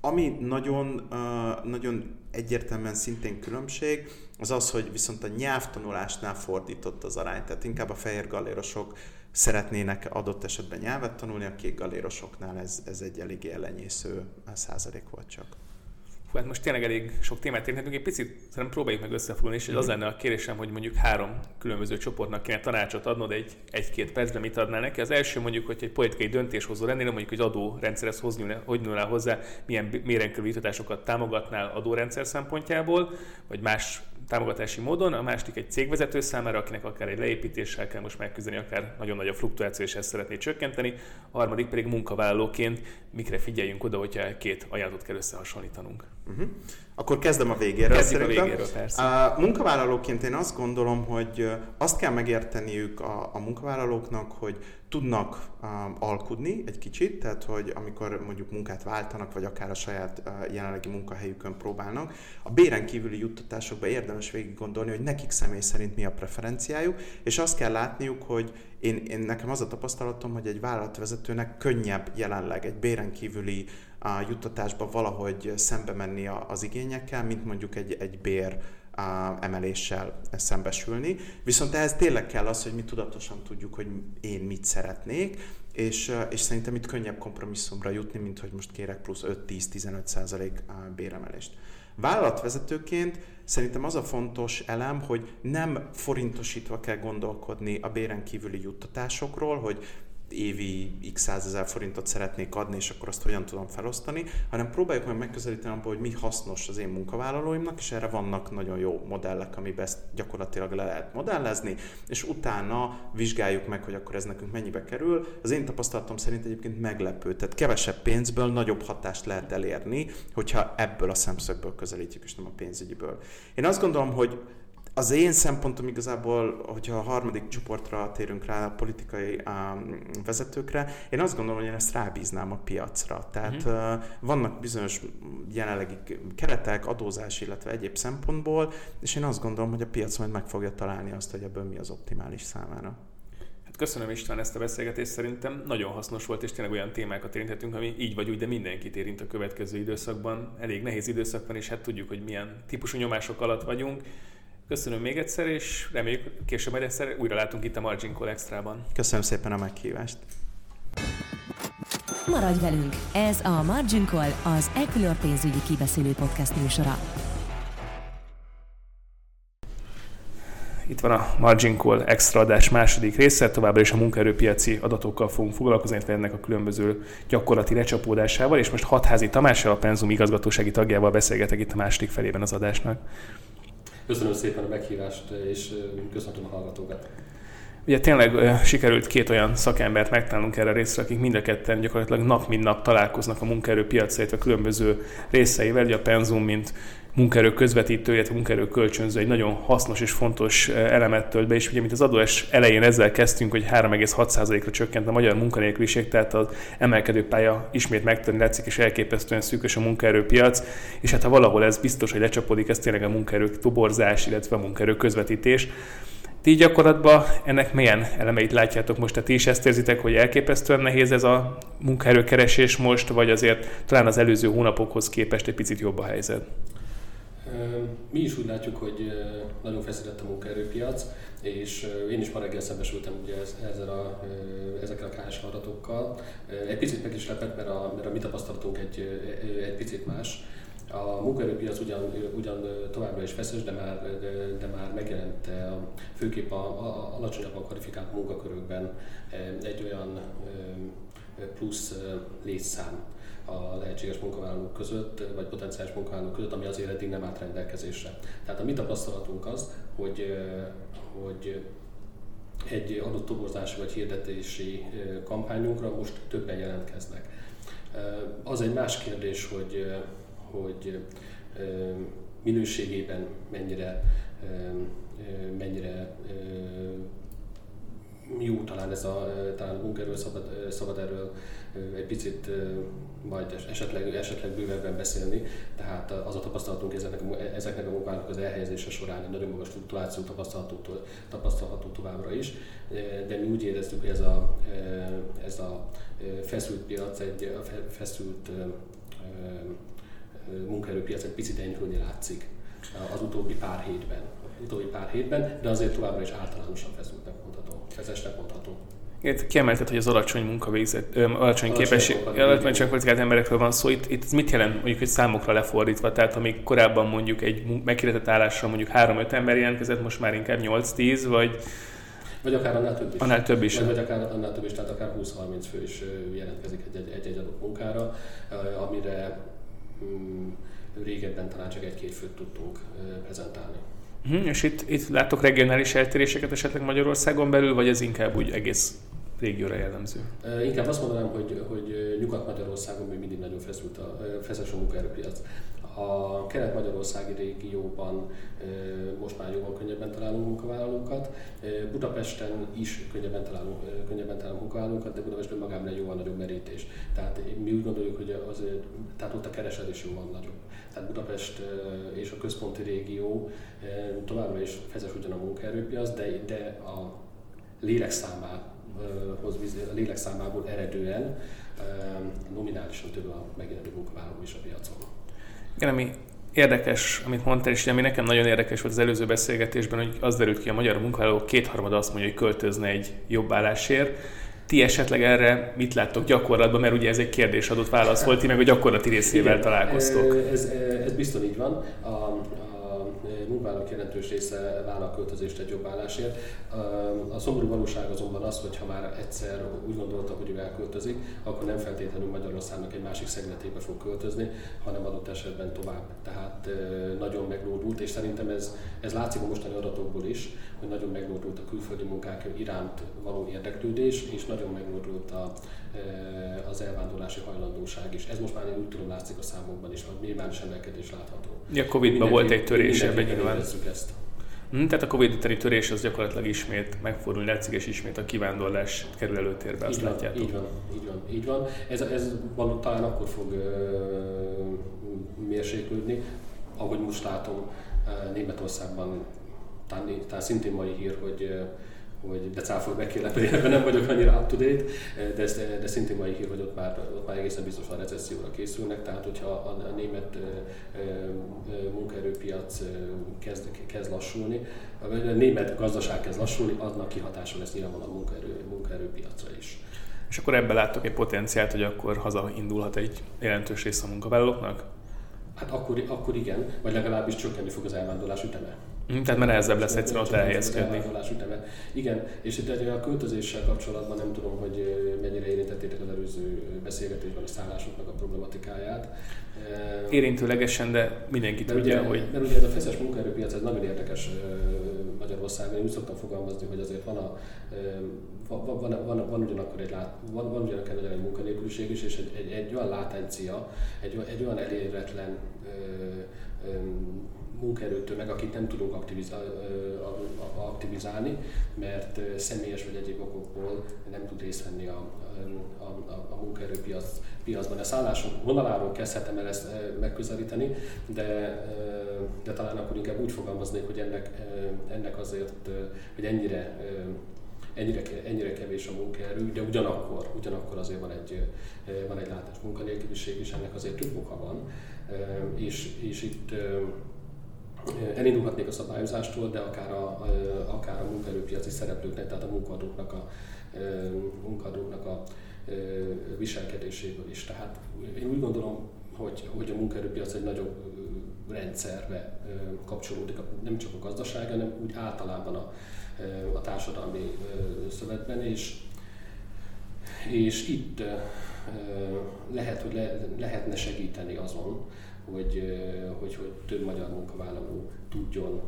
Ami nagyon, uh, nagyon egyértelműen szintén különbség, az az, hogy viszont a nyelvtanulásnál fordított az arány. Tehát inkább a fehér galérosok szeretnének adott esetben nyelvet tanulni, a kék galérosoknál ez, ez egy elég elenyésző százalék volt csak. Fú, hát most tényleg elég sok témát érhetünk, egy picit szerintem próbáljuk meg összefoglalni, és mm-hmm. az lenne a kérésem, hogy mondjuk három különböző csoportnak kéne tanácsot adnod egy, egy-két percben, mit adnál neki. Az első mondjuk, hogy egy politikai döntéshozó lennél, mondjuk, hogy adórendszerhez hozni, hogy nyúlnál hozzá, milyen mérenkörű támogatnál adórendszer szempontjából, vagy más támogatási módon, a másik egy cégvezető számára, akinek akár egy leépítéssel kell most megküzdeni, akár nagyon nagy a fluktuáció, és ezt szeretné csökkenteni, a harmadik pedig munkavállalóként, mikre figyeljünk oda, hogyha két ajánlatot kell összehasonlítanunk. Uh-huh. Akkor kezdem a végéről. Kezdjük a végéről, persze. A munkavállalóként én azt gondolom, hogy azt kell megérteniük a, a munkavállalóknak, hogy tudnak um, alkudni egy kicsit, tehát hogy amikor mondjuk munkát váltanak, vagy akár a saját uh, jelenlegi munkahelyükön próbálnak, a béren kívüli juttatásokba érdemes végig gondolni, hogy nekik személy szerint mi a preferenciájuk, és azt kell látniuk, hogy én, én nekem az a tapasztalatom, hogy egy vállalatvezetőnek könnyebb jelenleg egy béren kívüli a juttatásba valahogy szembe menni az igényekkel, mint mondjuk egy, egy bér emeléssel szembesülni. Viszont ehhez tényleg kell az, hogy mi tudatosan tudjuk, hogy én mit szeretnék, és, és szerintem itt könnyebb kompromisszumra jutni, mint hogy most kérek plusz 5-10-15 százalék béremelést. Vállalatvezetőként szerintem az a fontos elem, hogy nem forintosítva kell gondolkodni a béren kívüli juttatásokról, hogy évi x százezer forintot szeretnék adni, és akkor azt hogyan tudom felosztani, hanem próbáljuk meg megközelíteni abból, hogy mi hasznos az én munkavállalóimnak, és erre vannak nagyon jó modellek, amiben ezt gyakorlatilag le lehet modellezni, és utána vizsgáljuk meg, hogy akkor ez nekünk mennyibe kerül. Az én tapasztalatom szerint egyébként meglepő, tehát kevesebb pénzből nagyobb hatást lehet elérni, hogyha ebből a szemszögből közelítjük, és nem a pénzügyiből. Én azt gondolom, hogy az én szempontom igazából, hogyha a harmadik csoportra térünk rá, a politikai um, vezetőkre, én azt gondolom, hogy én ezt rábíznám a piacra. Tehát uh-huh. uh, vannak bizonyos jelenlegi keretek, adózás, illetve egyéb szempontból, és én azt gondolom, hogy a piac majd meg fogja találni azt, hogy ebből mi az optimális számára. Hát köszönöm István ezt a beszélgetést, szerintem nagyon hasznos volt, és tényleg olyan témákat érinthetünk, ami így vagy úgy, de mindenkit érint a következő időszakban. Elég nehéz időszakban, és hát tudjuk, hogy milyen típusú nyomások alatt vagyunk. Köszönöm még egyszer, és reméljük később majd egyszer újra látunk itt a Margin Call Extra-ban. Köszönöm szépen a meghívást. Maradj velünk! Ez a Margin Call, az Equilor pénzügyi kibeszélő podcast műsora. Itt van a Margin Call extra adás második része, továbbra is a munkaerőpiaci adatokkal fogunk foglalkozni, illetve ennek a különböző gyakorlati lecsapódásával, és most Hatházi Tamással, a Penzum igazgatósági tagjával beszélgetek itt a második felében az adásnak. Köszönöm szépen a meghívást, és köszöntöm a hallgatókat. Ugye tényleg sikerült két olyan szakembert megtalálnunk erre a részre, akik mind a ketten gyakorlatilag nap mint nap találkoznak a munkaerőpiacra, a különböző részeivel. Ugye a Penzum, mint munkaerő közvetítő, illetve munkaerő kölcsönző egy nagyon hasznos és fontos elemet tölt be, és ugye mint az adóes elején ezzel kezdtünk, hogy 3,6%-ra csökkent a magyar munkanélküliség, tehát az emelkedő pálya ismét megtörni látszik, és elképesztően szűkös a munkaerőpiac, és hát ha valahol ez biztos, hogy lecsapódik, ez tényleg a munkaerő toborzás, illetve a munkaerő közvetítés. Ti gyakorlatban ennek milyen elemeit látjátok most? Tehát ti is ezt érzitek, hogy elképesztően nehéz ez a munkaerőkeresés most, vagy azért talán az előző hónapokhoz képest egy picit jobb a helyzet? Mi is úgy látjuk, hogy nagyon feszített a munkaerőpiac, és én is ma reggel szembesültem ugye ezzel a, ezekkel a KS adatokkal. Egy picit meg is lepett, mert a, mert a mi tapasztalatunk egy, egy picit más. A munkaerőpiac ugyan, ugyan továbbra is feszes, de már, de, de már megjelent főképp a, a alacsonyabban kvalifikált munkakörökben egy olyan plusz létszám, a lehetséges munkavállalók között, vagy potenciális munkavállalók között, ami azért eddig nem állt rendelkezésre. Tehát a mi tapasztalatunk az, hogy, hogy egy adott toborzási vagy hirdetési kampányunkra most többen jelentkeznek. Az egy más kérdés, hogy, hogy minőségében mennyire, mennyire jó talán ez a, talán munkerről szabad, szabad erről egy picit majd esetleg, esetleg bővebben beszélni, tehát az a tapasztalatunk ezeknek ezeknek a munkának az elhelyezése során egy nagyon magas fluktuáció tapasztalható, tapasztalható továbbra is, de mi úgy éreztük, hogy ez a, ez a feszült piac, egy feszült munkaerőpiac egy picit enyhülni látszik. Az utóbbi pár hétben. Utóbbi pár hétben, de azért továbbra is általánosan feszültnek mondható, feszesnek mondható. Kiemelted, hogy az alacsony munkavégzet, alacsony képesség, alacsony kvalifikált emberekről van szó. Itt, itt mit jelent mondjuk, hogy számokra lefordítva? Tehát amíg korábban mondjuk egy meghirdetett állásra mondjuk 3-5 ember jelentkezett, most már inkább 8-10, vagy vagy akár annál több is. Annál több is. Vagy, vagy akár annál több is, tehát akár 20-30 fő is jelentkezik egy-egy adott munkára, amire mm, régebben talán csak egy-két főt tudtunk prezentálni. Uh-huh, és itt, itt látok regionális eltéréseket esetleg Magyarországon belül, vagy ez inkább úgy egész régióra jellemző? Inkább azt mondanám, hogy, hogy Nyugat-Magyarországon még mindig nagyon feszült a, feszes a munkaerőpiac. A kelet-magyarországi régióban most már jóval könnyebben találunk munkavállalókat. Budapesten is könnyebben találunk, könnyebben találunk munkavállalókat, de Budapesten magában egy jóval nagyobb merítés. Tehát mi úgy gondoljuk, hogy az, tehát ott a keresedés jóval nagyobb. Tehát Budapest és a központi régió továbbra is fezes ugyan a munkaerőpiac, de, de a lélekszámához, a lélekszámából eredően nominálisan több a megjelenő munkavállaló is a piacon. Igen, ami érdekes, amit mondtál, és ami nekem nagyon érdekes volt az előző beszélgetésben, hogy az derült ki, a magyar munkavállalók kétharmada azt mondja, hogy költözne egy jobb állásért. Ti esetleg erre mit láttok gyakorlatban, mert ugye ez egy kérdés adott válasz volt, ti meg a gyakorlati részével Igen, találkoztok. Ez, ez biztos így van. A, a munkavállalók jelentős része vállal költözést egy jobb állásért. A szomorú valóság azonban az, hogy ha már egyszer úgy gondolta, hogy ő elköltözik, akkor nem feltétlenül Magyarországnak egy másik szegletébe fog költözni, hanem adott esetben tovább. Tehát nagyon meglódult, és szerintem ez, ez látszik a mostani adatokból is, hogy nagyon meglódult a külföldi munkák iránt való érdeklődés, és nagyon meglódult a, az elvándorlási hajlandóság is. Ez most már úgy tudom látszik a számokban is, hogy nyilvános emelkedés látható. Ja, Covid-ban volt egy törés ebben nyilván. ezt. Hmm, tehát a Covid utáni törés az gyakorlatilag ismét megfordul, látszik, és ismét a kivándorlás kerül előtérbe, azt így van, látjátok. Így van, így van, így van. Ez, ez való, talán akkor fog ö, mérséklődni, ahogy most látom Németországban, talán, talán szintén mai hír, hogy hogy de cáfol bekérlek, ebben nem vagyok annyira up to date, de, ez, de szintén mai hír, hogy ott már, ott már egészen biztosan recesszióra készülnek, tehát hogyha a, a német munkaerőpiac kezd, kezd lassulni, a német gazdaság kezd lassulni, annak kihatása lesz nyilvánvalóan a munkaerő, munkaerőpiacra is. És akkor ebben láttok egy potenciált, hogy akkor hazaindulhat egy jelentős része a munkavállalóknak? Hát akkor, akkor igen, vagy legalábbis csökkenni fog az elvándorlás üteme. Mm, tehát már nehezebb lesz egyszerűen ott elhelyezkedni. Igen, és itt a költözéssel kapcsolatban nem tudom, hogy mennyire érintettétek az előző beszélgetésben a szállásoknak a problematikáját. Érintőlegesen, de mindenki mert tudja, ugye, hogy... Mert ugye ez a feszes munkaerőpiac, ez nagyon érdekes Magyarországon. Én úgy szoktam fogalmazni, hogy azért van, a, van, van, van, van ugyanakkor egy, lát, van, van ugyanakkor egy, egy munkanélküliség is, és egy, egy, egy olyan látencia, egy, egy olyan elérhetlen munkaerőtömeg, akit nem tudunk aktivizálni, mert személyes vagy egyéb okokból nem tud részt venni a, a, a, a munkaerőpiac piacban. A szállások vonaláról kezdhetem el ezt megközelíteni, de, de talán akkor inkább úgy fogalmaznék, hogy ennek, ennek azért, hogy ennyire ennyire, ennyire kevés a munkaerő, de ugyanakkor, ugyanakkor azért van egy, van egy látás munkanélküliség, és ennek azért több oka van. És, és itt elindulhatnék a szabályozástól, de akár a, akár a munkaerőpiaci szereplőknek, tehát a munkadóknak a, munkadóknak a viselkedéséből is. Tehát én úgy gondolom, hogy, hogy a munkaerőpiac egy nagyobb rendszerbe kapcsolódik, nem csak a gazdaság, hanem úgy általában a, a társadalmi szövetben, és, és itt lehet, hogy le, lehetne segíteni azon, hogy, hogy, hogy több magyar munkavállaló tudjon,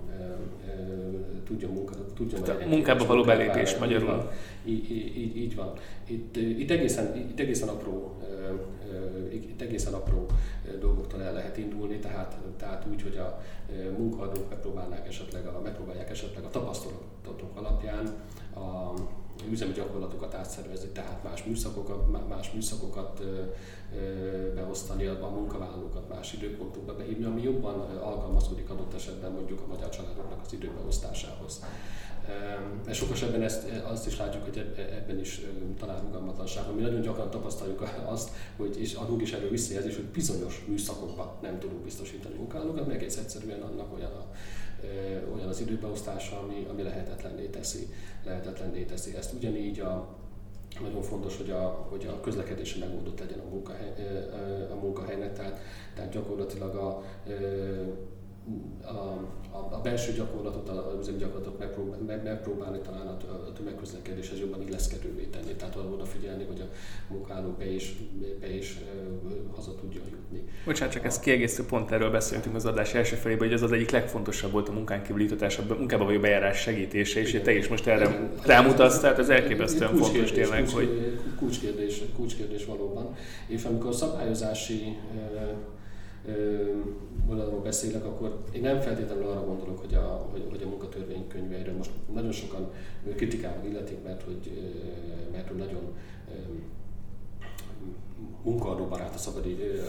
tudjon, munka, tudjon a munkába való belépés magyarul. Így, így, így van. Itt, itt, egészen, itt egészen apró itt egészen apró dolgoktól el lehet indulni, tehát, tehát úgy, hogy a munkaadók megpróbálnák esetleg a, megpróbálják esetleg a tapasztalatok alapján a üzemi gyakorlatokat átszervezni, tehát más műszakokat, más műszakokat beosztani, a munkavállalókat más időpontokba behívni, ami jobban alkalmazkodik adott esetben mondjuk a magyar családoknak az időbeosztásához. Mert sok esetben ezt, azt is látjuk, hogy ebben is talán rugalmatlanság, ami nagyon gyakran tapasztaljuk azt, hogy és adunk is erről visszajelzés, hogy bizonyos műszakokban nem tudunk biztosítani munkálókat, meg egész egyszerűen annak olyan, a, olyan az időbeosztása, ami, ami lehetetlenné teszi, lehetetlenné teszi ezt. Ugyanígy a, nagyon fontos, hogy a, hogy a közlekedési megoldott legyen a, munkahely, a munkahelynek, tehát, tehát gyakorlatilag a, a, a, a belső gyakorlatot, a üzemi gyakorlatot megpróbál, meg, megpróbálni talán a, a tömegközlekedéshez jobban illeszkedővé tenni, tehát odafigyelni, hogy a munkáló be is, be is uh, haza tudja jutni. Bocsánat, csak ezt kiegészítő pont erről beszéltünk az adás első felében, hogy ez az egyik legfontosabb volt a munkán kívüli jutatás, a munkába vagy a bejárás segítése, és te is most erre rámutatsz, tehát ez elképesztően fontos tényleg, kulcs, hogy... Kulcskérdés, kulcskérdés valóban. És amikor szabályozási oldalról beszélek, akkor én nem feltétlenül arra gondolok, hogy a, hogy, hogy a munkatörvénykönyveiről most nagyon sokan kritikával illetik, mert hogy, mert hogy nagyon munkaadóbarát, a szabad így,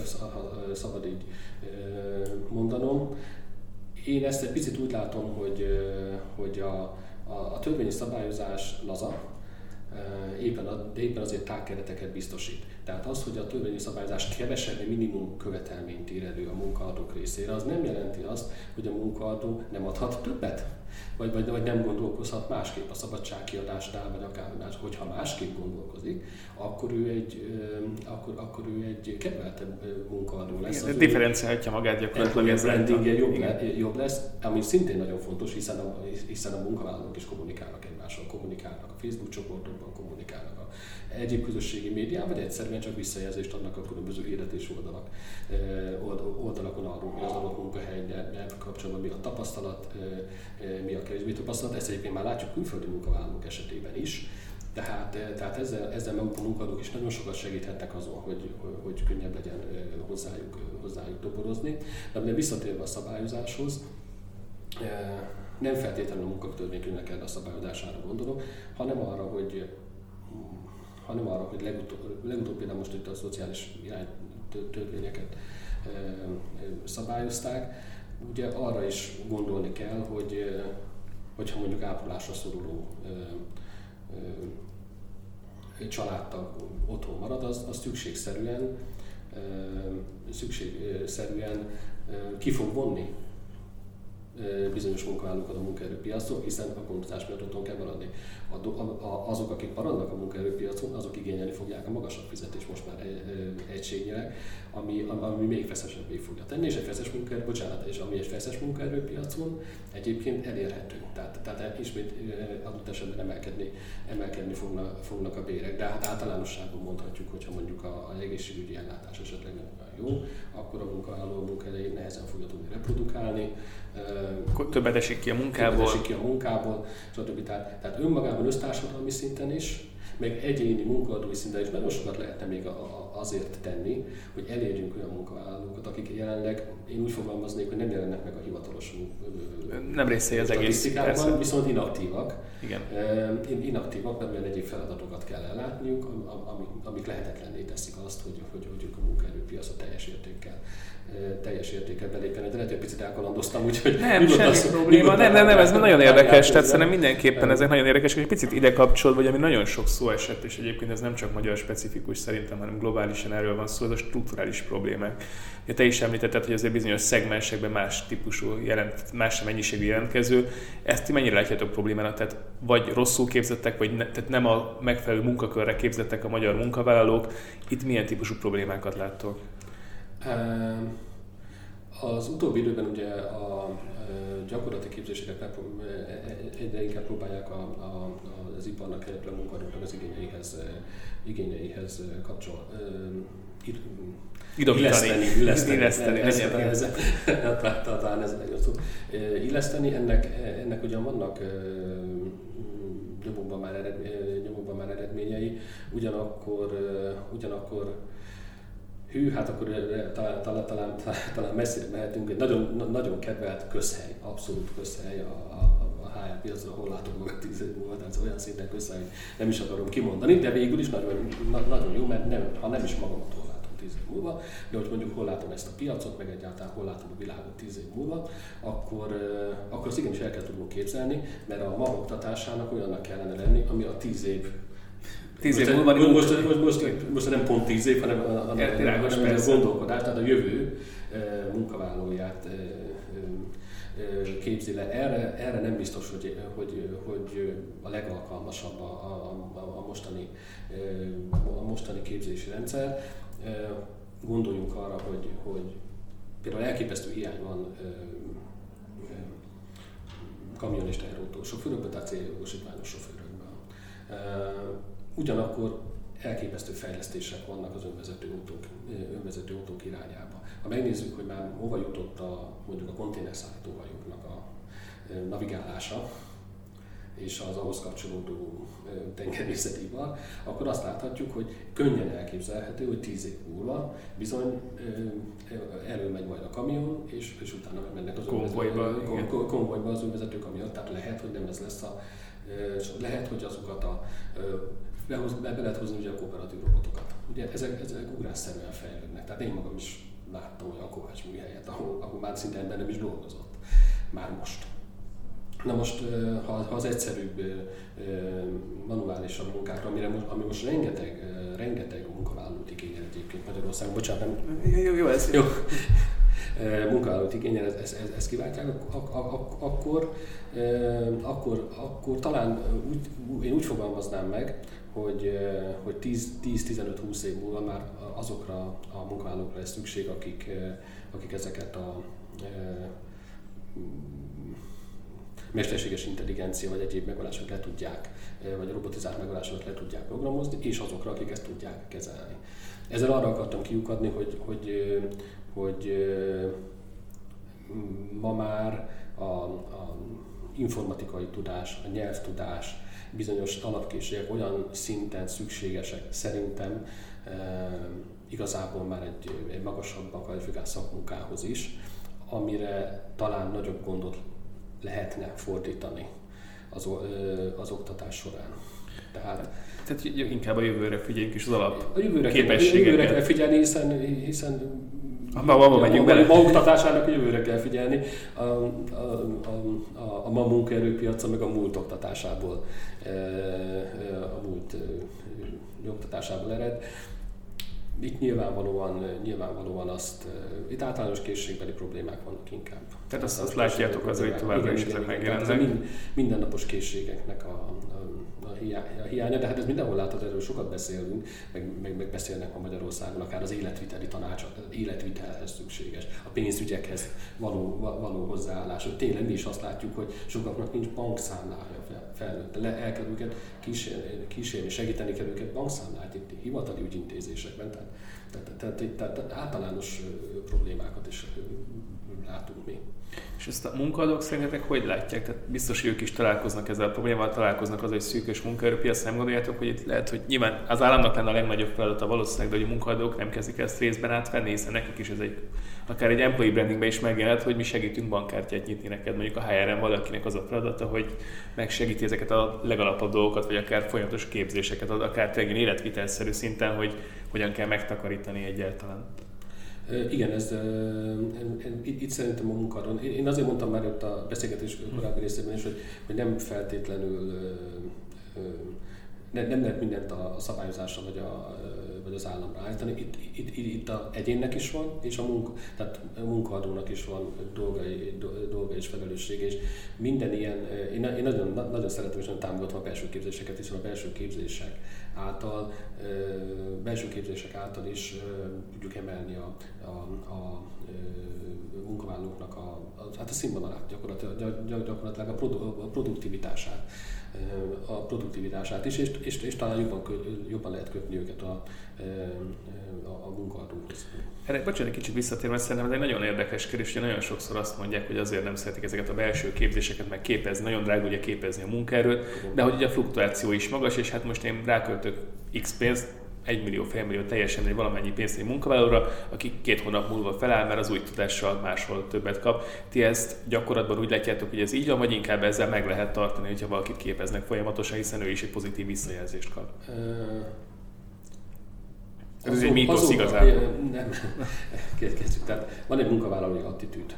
szabad így mondanom. Én ezt egy picit úgy látom, hogy, hogy a, a, a törvényi szabályozás laza, éppen, éppen azért tágkereteket biztosít. Tehát az, hogy a törvényi szabályozás kevesebb minimum követelményt ír elő a munkaadók részére, az nem jelenti azt, hogy a munkaadó nem adhat többet, vagy, vagy, vagy nem gondolkozhat másképp a szabadságkiadásnál, vagy akár más. Hogyha másképp gondolkozik, akkor ő egy, akkor, akkor ő egy kedveltebb munkaadó lesz. Igen, differenciálhatja magát gyakorlatilag. Ez brandingje jobb, le, jobb lesz, ami szintén nagyon fontos, hiszen a, hiszen a munkavállalók is kommunikálnak egymással, kommunikálnak a Facebook csoportokban, kommunikálnak a egyéb közösségi médián, vagy egyszerűen csak visszajelzést adnak a különböző hirdetés oldalak, oldalakon arról, mi az adott munkahelynek kapcsolatban, mi a tapasztalat, mi a kevésbé tapasztalat. Ezt egyébként már látjuk külföldi munkavállalók esetében is. Tehát, tehát ezzel, ezzel maguk a munkadók is nagyon sokat segíthetnek azon, hogy, hogy könnyebb legyen hozzájuk, hozzájuk toborozni. De visszatérve a szabályozáshoz, nem feltétlenül a munkatörvénykönyvnek kell a szabályozására gondolok, hanem arra, hogy hanem arra, hogy legutóbb, legutóbb például most itt a szociális irány törvényeket szabályozták, ugye arra is gondolni kell, hogy hogyha mondjuk ápolásra szoruló családtag otthon marad, az, az szükségszerűen, szükségszerűen ki fog vonni bizonyos munkavállalókat a munkaerőpiacon, hiszen a konkurtás miatt otthon kell maradni. Azok, akik maradnak a munkaerőpiacon, azok igényelni fogják a magasabb fizetést most már egységnyileg, ami, ami még feszesebbé fogja tenni, és egy feszes munkaerő, bocsánat, és ami egy feszes munkaerőpiacon egyébként elérhető. Tehát, tehát ismét adott esetben emelkedni, emelkedni fogna, fognak a bérek. De hát általánosságban mondhatjuk, hogyha mondjuk a, a egészségügyi ellátás esetleg nem jó, akkor a munkavállaló munkahelyi nehezen fogja tudni reprodukálni. Többet esik ki a munkából. Többet esik ki a munkából, stb. Tehát, tehát önmagában össztársadalmi szinten is, meg egyéni munkaadói szinten is nagyon sokat lehetne még azért tenni, hogy elérjünk olyan munkavállalókat, akik jelenleg, én úgy fogalmaznék, hogy nem jelennek meg a hivatalos nem részei az egész, persze. viszont inaktívak. Igen. Inaktívak, mert olyan egyéb feladatokat kell ellátniuk, amik, amik lehetetlenné teszik azt, hogy, hogy, hogy a munkaerőpiacot teljes értékkel teljes értékkel belépjen. De lehet, hogy picit elkalandoztam, úgyhogy nem, semmi az, probléma. Nem, nem, nem, ez nagyon érdekes. Tehát szerintem mindenképpen ezek nagyon érdekes, hogy egy picit ide kapcsolod, vagy ami nagyon sok szó esett, és egyébként ez nem csak magyar specifikus szerintem, hanem globálisan erről van szó, ez a strukturális problémák. Ja, te is említetted, hogy azért bizonyos szegmensekben más típusú jelent, más mennyiségű jelentkező. Ezt ti mennyire látjátok problémának? Tehát vagy rosszul képzettek, vagy ne, tehát nem a megfelelő munkakörre képzettek a magyar munkavállalók. Itt milyen típusú problémákat láttok? Az utóbbi időben ugye a gyakorlati képzéseket e, e, egyre inkább próbálják a, a, az iparnak, illetve a munkadóknak az igényeihez, igényeihez kapcsol, illeszteni, illeszteni, illeszteni, talán ez legjobb szó. Illeszteni, ennek, ennek ugyan vannak nyomokban már, ered, nyomokban már eredményei, ugyanakkor, ugyanakkor hű, hát akkor talán, talán, talán, talán messzire mehetünk, egy nagyon, nagyon kedvelt közhely, abszolút közhely a, a, a HR piacra, hol látok magam 10 év múlva, tehát olyan szinten közhely, nem is akarom kimondani, de végül is nagyon, na, nagyon jó, mert nem, ha nem is magamat hol látom 10 év múlva, de hogy mondjuk hol látom ezt a piacot, meg egyáltalán hol látom a világot 10 év múlva, akkor, akkor azt igenis el kell tudnunk képzelni, mert a ma oktatásának olyannak kellene lenni, ami a 10 év Tíz év múlva most, most, most, most, most, nem pont tíz év, hanem, hanem, hanem, hanem a gondolkodás, tehát a jövő munkavállalóját képzi le. Erre, erre nem biztos, hogy, hogy, hogy a legalkalmasabb a, a, a, mostani, a mostani képzési rendszer. Gondoljunk arra, hogy, hogy például elképesztő hiány van kamion és teherautó sofőrökben, tehát céljogosítványos sofőrökben Ugyanakkor elképesztő fejlesztések vannak az önvezető autók, önvezető autók irányába. Ha megnézzük, hogy már hova jutott a, mondjuk a konténerszállítóhajóknak a navigálása, és az ahhoz kapcsolódó tengerészeti ipar, akkor azt láthatjuk, hogy könnyen elképzelhető, hogy tíz év múlva bizony elő majd a kamion, és, és utána mennek az konvojba, konvojba az önvezető kamion. Tehát lehet, hogy nem ez lesz a lehet, hogy azokat a behoz, be, be lehet hozni ugye a kooperatív robotokat. Ugye ezek, ezek ugrásszerűen fejlődnek. Tehát én magam is láttam olyan kovács műhelyet, ahol, ahol már szinte ember nem is dolgozott. Már most. Na most, ha, ha az egyszerűbb manuálisabb munkákra, amire most, ami most rengeteg, rengeteg munkavállalót igényel egyébként Magyarországon, bocsánat, nem... Jó, jó ez. Jó. munkavállalót igényel, ezt ez, ez, ez kiváltják, akkor, akkor, akkor talán úgy, én úgy fogalmaznám meg, hogy, hogy 10-15-20 év múlva már azokra a munkavállalókra lesz szükség, akik, akik ezeket a mesterséges intelligencia vagy egyéb megoldásokat le tudják, vagy robotizált megoldásokat le tudják programozni, és azokra, akik ezt tudják kezelni. Ezzel arra akartam kiukadni, hogy, hogy, hogy ma már a, a informatikai tudás, a nyelvtudás, bizonyos alapkészségek olyan szinten szükségesek szerintem e, igazából már egy, egy magasabban kvalifikált szakmunkához is, amire talán nagyobb gondot lehetne fordítani az, az oktatás során. Tehát, Tehát inkább a jövőre figyeljünk is az alap a jövőre, képességeket. A jövőre kell figyelni, hiszen, hiszen Abba, abba megyünk bele. A oktatásának jövőre kell figyelni. A, a, a, a, a ma munkaerőpiaca meg a múlt oktatásából, a múlt oktatásából ered itt nyilvánvalóan, nyilvánvalóan azt, itt általános készségbeli problémák vannak inkább. Tehát azt, azt látjátok az, hogy továbbra is ezek megjelennek. Mind, mindennapos készségeknek a, a hiánya, de hát ez mindenhol látható, erről sokat beszélünk, meg, meg, meg beszélnek a Magyarországon, akár az életviteli tanács, az életvitelhez szükséges, a pénzügyekhez való, való hozzáállás. Hogy tényleg mi is azt látjuk, hogy sokaknak nincs bankszámlája felnőtt. Le, el kell őket kísérni, kísérni, segíteni kell őket bankszámlát nyitni, hivatali ügyintézésekben. Tehát, tehát, tehát, tehát, tehát általános problémákat is látunk mi. És ezt a munkadók szerintetek hogy látják? Tehát biztos, hogy ők is találkoznak ezzel a problémával, találkoznak az, hogy szűkös munkaerőpiac, nem gondoljátok, hogy itt lehet, hogy nyilván az államnak lenne a legnagyobb feladata valószínűleg, de hogy a munkadók nem kezdik ezt részben átvenni, hiszen nekik is ez egy, akár egy employee brandingben is megjelent, hogy mi segítünk bankkártyát nyitni neked. Mondjuk a HR-en valakinek az a feladata, hogy megsegíti ezeket a legalapabb dolgokat, vagy akár folyamatos képzéseket, akár tényleg életvitelszerű szinten, hogy hogyan kell megtakarítani egyáltalán. Igen, ez, itt, itt szerintem a munkadon. Én azért mondtam már ott a beszélgetés korábbi részében is, hogy, hogy nem feltétlenül nem, nem lehet mindent a, a szabályozással vagy, a, vagy az államra állítani. Itt, itt, itt, itt a egyénnek is van, és a, munka, tehát a munkaadónak is van dolgai, dolga és felelőssége, és minden ilyen, én, én nagyon, nagyon szeretem és nagyon támogatom a belső képzéseket, hiszen a belső képzések által, belső képzések által is tudjuk emelni a, a, a munkavállalóknak a, a, hát a színvonalát, gyakorlatilag, gyakorlatilag a produktivitását a produktivitását is, és, és, és talán jobban, jobban lehet kötni őket a, a, a munkaadóhoz. Erre bocsánat, egy kicsit visszatérve, szerintem ez egy nagyon érdekes kérdés, hogy nagyon sokszor azt mondják, hogy azért nem szeretik ezeket a belső képzéseket meg képezni, nagyon drága ugye képezni a munkaerőt, de hogy ugye a fluktuáció is magas, és hát most én ráköltök X pénzt, 1 millió, fél millió teljesen egy valamennyi pénzt egy munkavállalóra, aki két hónap múlva feláll, mert az új tudással máshol többet kap. Ti ezt gyakorlatban úgy látjátok, hogy ez így van, vagy inkább ezzel meg lehet tartani, hogyha valakit képeznek folyamatosan, hiszen ő is egy pozitív visszajelzést kap? Ez azok, egy mítosz igazából. Nem, kezdjük. Tehát van egy munkavállalói attitűd.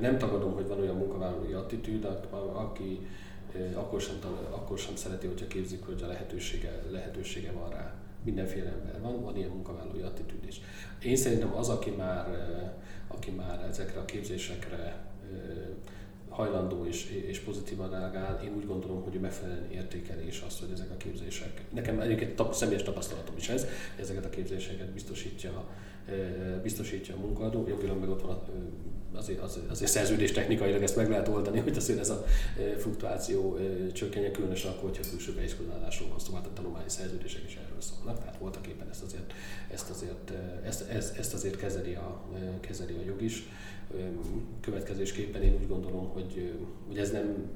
Nem tagadom, hogy van olyan munkavállalói attitűd, aki akkor sem, akkor sem szereti, hogyha képzik, hogy a lehetősége, lehetősége van rá mindenféle ember van, van ilyen munkavállalói attitűd is. Én szerintem az, aki már, aki már ezekre a képzésekre hajlandó és, és pozitívan reagál, én úgy gondolom, hogy megfelelően értékeli is azt, hogy ezek a képzések, nekem egyébként tap, személyes tapasztalatom is ez, ezeket a képzéseket biztosítja, biztosítja a munkaadó, jogilag meg ott van azért, azért, azért szerződés technikailag ezt meg lehet oldani, hogy azért ez a fluktuáció csökkenjen, különösen akkor, hogyha külső beiskolálásról van szó, hát a tanulmányi szerződések is erről szólnak, tehát voltak éppen ezt azért, ezt azért, ezt, ezt, ezt azért kezeli a, kezeli a jog is. Következésképpen én úgy gondolom, hogy, hogy ez nem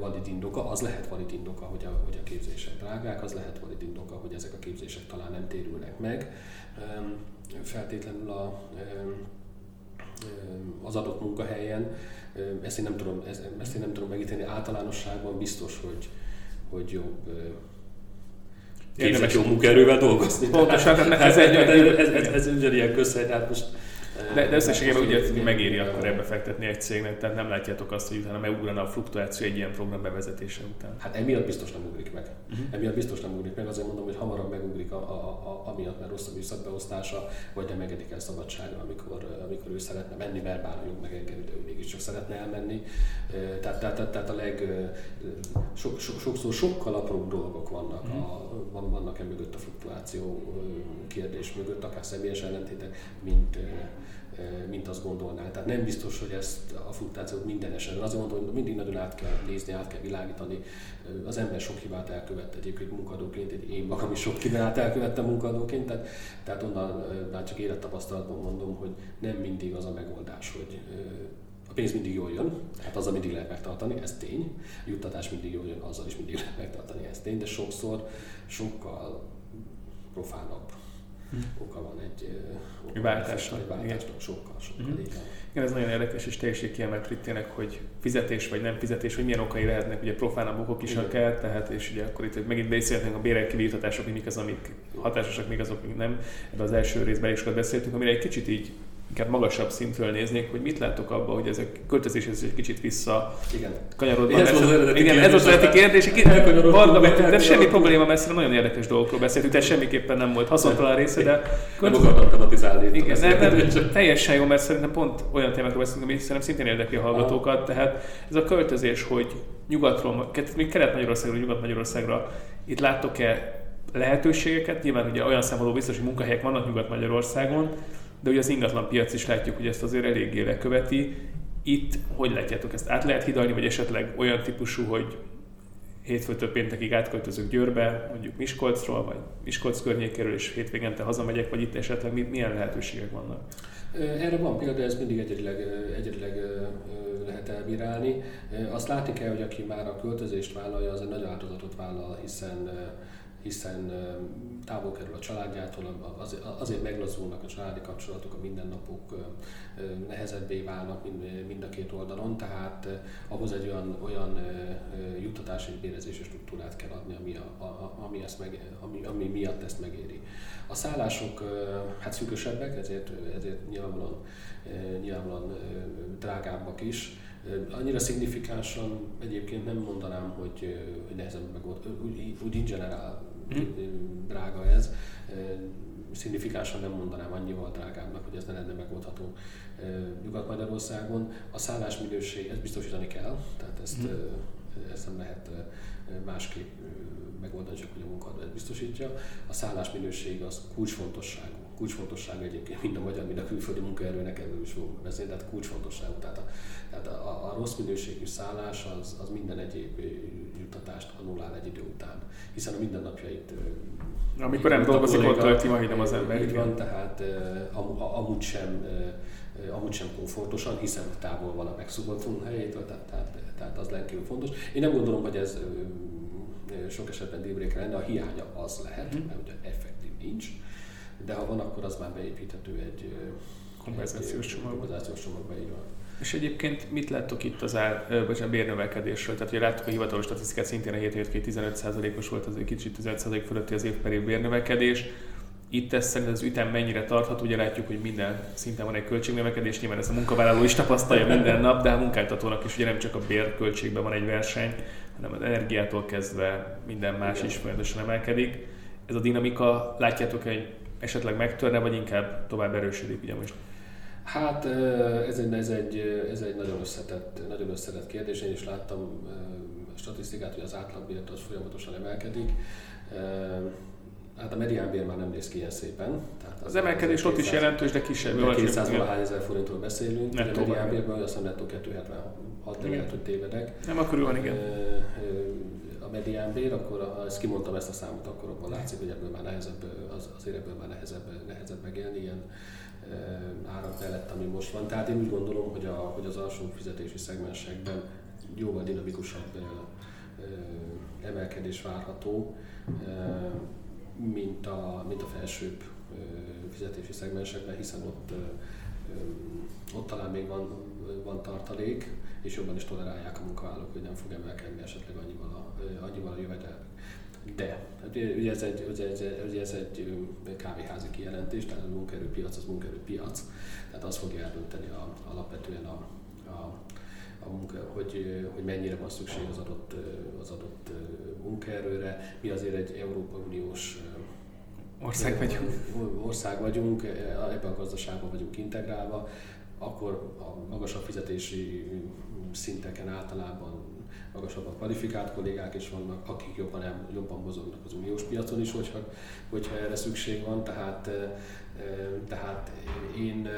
valid indoka, az lehet valid indoka, hogy a, hogy a képzések drágák, az lehet valid indoka, hogy ezek a képzések talán nem térülnek meg. Feltétlenül a az adott munkahelyen. Ezt én nem tudom, ezt én nem tudom megítélni. Általánosságban biztos, hogy, hogy jobb képzett jó munkaerővel dolgozni. Pontosan, tehát ez, egy, ez, ez, ez, ez ugyanilyen közhely, tehát most de, de összességében ugye megéri akkor ebbe fektetni egy cégnek, tehát nem látjátok azt, hogy utána megugrana a fluktuáció egy ilyen program bevezetése után. Hát emiatt biztos nem ugrik meg. Uh-huh. Emiatt biztos nem ugrik meg, azért mondom, hogy hamarabb megugrik a, a, a, amiatt, mert rossz a műszakbeosztása, vagy nem engedik el szabadságra, amikor, amikor ő szeretne menni, mert bár jog megengedi, de ő mégiscsak szeretne elmenni. Tehát, tehát, tehát a leg, so, so, sokszor sokkal apróbb dolgok vannak, uh-huh. a, vannak e mögött a fluktuáció kérdés mögött, akár személyes ellentétek, mint mint azt gondolná. Tehát nem biztos, hogy ezt a fluktuációt minden esetben. Azért mondom, hogy mindig nagyon át kell nézni, át kell világítani. Az ember sok hibát elkövette egyébként munkadóként, egy én magam is sok hibát elkövettem munkadóként, tehát, tehát onnan már csak élettapasztalatban mondom, hogy nem mindig az a megoldás, hogy a pénz mindig jól jön, hát azzal mindig lehet megtartani, ez tény. A juttatás mindig jól jön, azzal is mindig lehet megtartani, ez tény, de sokszor sokkal profánabb. Oka van egy oka váltásnak. Egy váltásnak sokkal, sokkal hm. Igen, ez nagyon érdekes, és teljesen kiemelt tényleg, hogy fizetés vagy nem fizetés, hogy milyen okai lehetnek, ugye profánabb okok is akár, tehát és ugye akkor itt megint beszélhetünk a bérek kivítatások, hogy mik az, amik hatásosak, mik azok, mik nem. Ebben az első részben is beszéltünk, amire egy kicsit így inkább magasabb szintről néznék, hogy mit látok abban, hogy ezek költözéshez egy kicsit vissza igen. kanyarodva. Ez az eredeti igen, ez az eredeti kérdés. De semmi probléma, mert nagyon érdekes dolgokról beszéltünk, tehát semmiképpen nem volt haszontalan része, de... Nem akartam tematizálni. Igen, nem, nem, teljesen jó, mert szerintem pont olyan témákról beszélünk, ami szerintem szintén érdekli a hallgatókat, tehát ez a költözés, hogy nyugatról, még Kelet-Magyarországra, Nyugat-Magyarországra, itt láttok-e lehetőségeket? Nyilván ugye olyan szempontból biztos, hogy munkahelyek vannak Nyugat-Magyarországon, de ugye az ingatlan piac is látjuk, hogy ezt azért eléggé leköveti. Itt hogy látjátok ezt? Át lehet hidalni, vagy esetleg olyan típusú, hogy hétfőtől péntekig átköltözök Győrbe, mondjuk Miskolcról, vagy Miskolc környékéről, és hétvégente hazamegyek, vagy itt esetleg milyen lehetőségek vannak? Erre van példa, ez mindig egyedileg, egyedileg lehet elbírálni. Azt látni kell, hogy aki már a költözést vállalja, az egy nagy áldozatot vállal, hiszen hiszen távol kerül a családjától, azért meglazulnak a családi kapcsolatok, a mindennapok nehezebbé válnak mind a két oldalon, tehát ahhoz egy olyan, olyan juttatási és bérezési struktúrát kell adni, ami, a, a, ami, ezt meg, ami, ami miatt ezt megéri. A szállások hát szűkösebbek, ezért, ezért nyilvánvalóan, nyilvánvalóan drágábbak is, Annyira szignifikánsan egyébként nem mondanám, hogy, hogy nehezebb megold, úgy, úgy in general hmm. drága ez. Szignifikánsan nem mondanám annyival drágábbnak, hogy ez ne lenne megoldható Nyugat-Magyarországon. A szállás minőség, ezt biztosítani kell, tehát ezt, hmm. ezt nem lehet másképp megoldani, csak hogy a munkahadó ezt biztosítja. A szállás minőség az kulcsfontosságú. Kulcsfontosságú egyébként mind a magyar, mind a külföldi munkaerőnek erről is fogunk beszélni, tehát kulcsfontosságú. Tehát a, tehát a, a rossz minőségű szállás az, az minden egyéb juttatást annulál egy idő után, hiszen a mindennapjait amikor nem dolgozik, ott tölti majdnem az ember. Így van, tehát am, amúgy sem amúgy sem komfortosan, hiszen távol van a megszokott munkahelyétől, tehát, tehát, tehát az rendkívül fontos. Én nem gondolom, hogy ez sok esetben dealbreaker lenne, a hiánya az lehet, hmm. mert ugye effektív nincs, de ha van, akkor az már beépíthető egy kompenzációs csomag. Kompenzációs csomagba, így van. És egyébként mit láttok itt az ár, vagy a bérnövekedésről? Tehát ugye láttuk a hivatalos statisztikát, szintén a 7 7 15%-os volt, az egy kicsit 15% fölötti az év per év bérnövekedés. Itt ez szerint az ütem mennyire tarthat, ugye látjuk, hogy minden szinten van egy költségnövekedés, nyilván ez a munkavállaló is tapasztalja minden nap, de a munkáltatónak is ugye nem csak a bérköltségben van egy verseny, hanem az energiától kezdve minden más Igen. is folyamatosan emelkedik. Ez a dinamika, látjátok, hogy esetleg megtörne, vagy inkább tovább erősödik ugye most? Hát ez egy, ez egy, ez egy nagyon, összetett, nagyon összetett kérdés. Én is láttam statisztikát, hogy az átlagbért az folyamatosan emelkedik. Hát a mediánbér már nem néz ki ilyen szépen. Tehát az, az emelkedés ott is jelentős, de kisebb. 200 valahány ezer forintról beszélünk. Nettó a mediánbérben, azt hiszem nettó 276, de lehet, hogy tévedek. Nem, akkor van, igen. A mediánbér, akkor ha ezt kimondtam ezt a számot, akkor abban látszik, hogy ebből már nehezebb, az, azért ebből már nehezebb, nehezebb megélni ilyen árak mellett, ami most van. Tehát én úgy gondolom, hogy, a, hogy az alsó fizetési szegmensekben jóval dinamikusabb emelkedés várható, mint a, mint a felsőbb fizetési szegmensekben, hiszen ott, ott talán még van, van tartalék, és jobban is tolerálják a munkavállalók, hogy nem fog emelkedni esetleg annyival a, annyival a jövedelmük. De, ugye ez egy, ugye ez, ugye ez egy kávéházi kijelentés, tehát a munkaerőpiac az munkaerőpiac, tehát az fogja eldönteni a, alapvetően a, a, a munka, hogy, hogy mennyire van szükség az adott, az adott munkaerőre. Mi azért egy Európai Uniós ország vagyunk. Ország vagyunk, ebben a gazdaságban vagyunk integrálva, akkor a magasabb fizetési szinteken általában magasabban kvalifikált kollégák is vannak, akik jobban, el, jobban mozognak az uniós piacon is, hogyha, hogyha erre szükség van. Tehát, tehát én,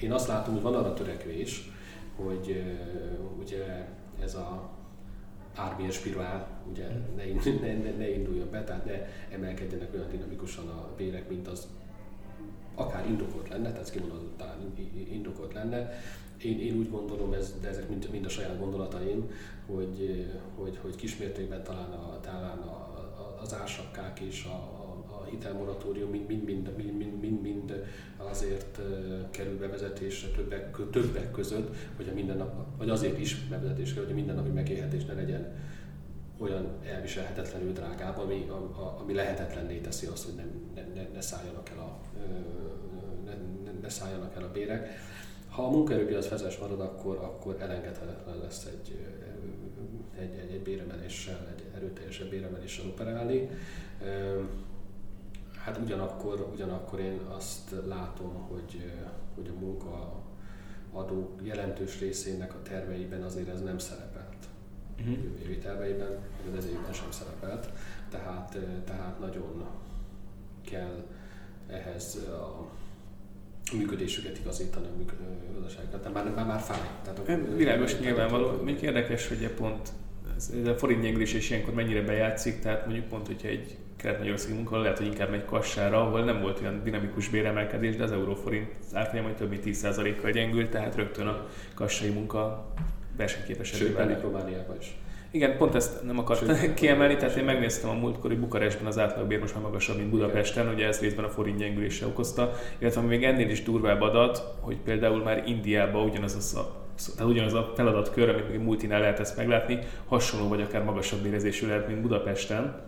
én azt látom, hogy van arra törekvés, hogy ugye ez a ármilyen spirál ugye ne, ne, ne, ne induljon be, tehát ne emelkedjenek olyan dinamikusan a bérek, mint az akár indokolt lenne, tehát kimondottan indokolt lenne. Én, én úgy gondolom, ez, de ezek mind, mind a saját gondolataim, hogy, hogy, hogy kismértékben talán, a, talán a, az ársakkák és a, a, a hitelmoratórium mind-mind azért kerül bevezetésre többek, többek között, hogy a mindennap, vagy azért is bevezetésre, hogy a mindennapi megélhetés ne legyen olyan elviselhetetlenül drágább, ami, a, a, ami lehetetlenné teszi azt, hogy nem, ne, ne, ne, szálljanak el a, ne, ne szálljanak el a bérek. Ha a munkaerőpiac fezes marad, akkor, akkor elengedhetetlen lesz egy, egy, egy, egy béremeléssel, egy erőteljesebb béremeléssel operálni. Hát ugyanakkor, ugyanakkor én azt látom, hogy, hogy a munka adó jelentős részének a terveiben azért ez nem szerepelt. Uh-huh. Jövő terveiben, vagy az évben sem szerepelt. Tehát, tehát nagyon kell ehhez a működésüket igazítani a gazdaságokat. Már, már, már fáj. Tehát Világos nyilvánvaló. Még érdekes, hogy pont ez, a forint nyengülés is ilyenkor mennyire bejátszik, tehát mondjuk pont, hogyha egy kelet-magyarországi munka lehet, hogy inkább megy kassára, ahol nem volt olyan dinamikus béremelkedés, de az euróforint árfolyam több mint 10%-kal gyengült, tehát rögtön a kassai munka versenyképesebbé Sőt. Romániában is. Igen, pont ezt nem akartam Sőt, kiemelni, tehát én megnéztem a múltkori Bukarestben az átlagbér most már magasabb, mint Budapesten, Igen. ugye ez részben a forint gyengülése okozta, illetve még ennél is durvább adat, hogy például már Indiában ugyanaz a tehát ugyanaz a feladatkör, amit még multinál lehet ezt meglátni, hasonló vagy akár magasabb bérezésű lehet, mint Budapesten.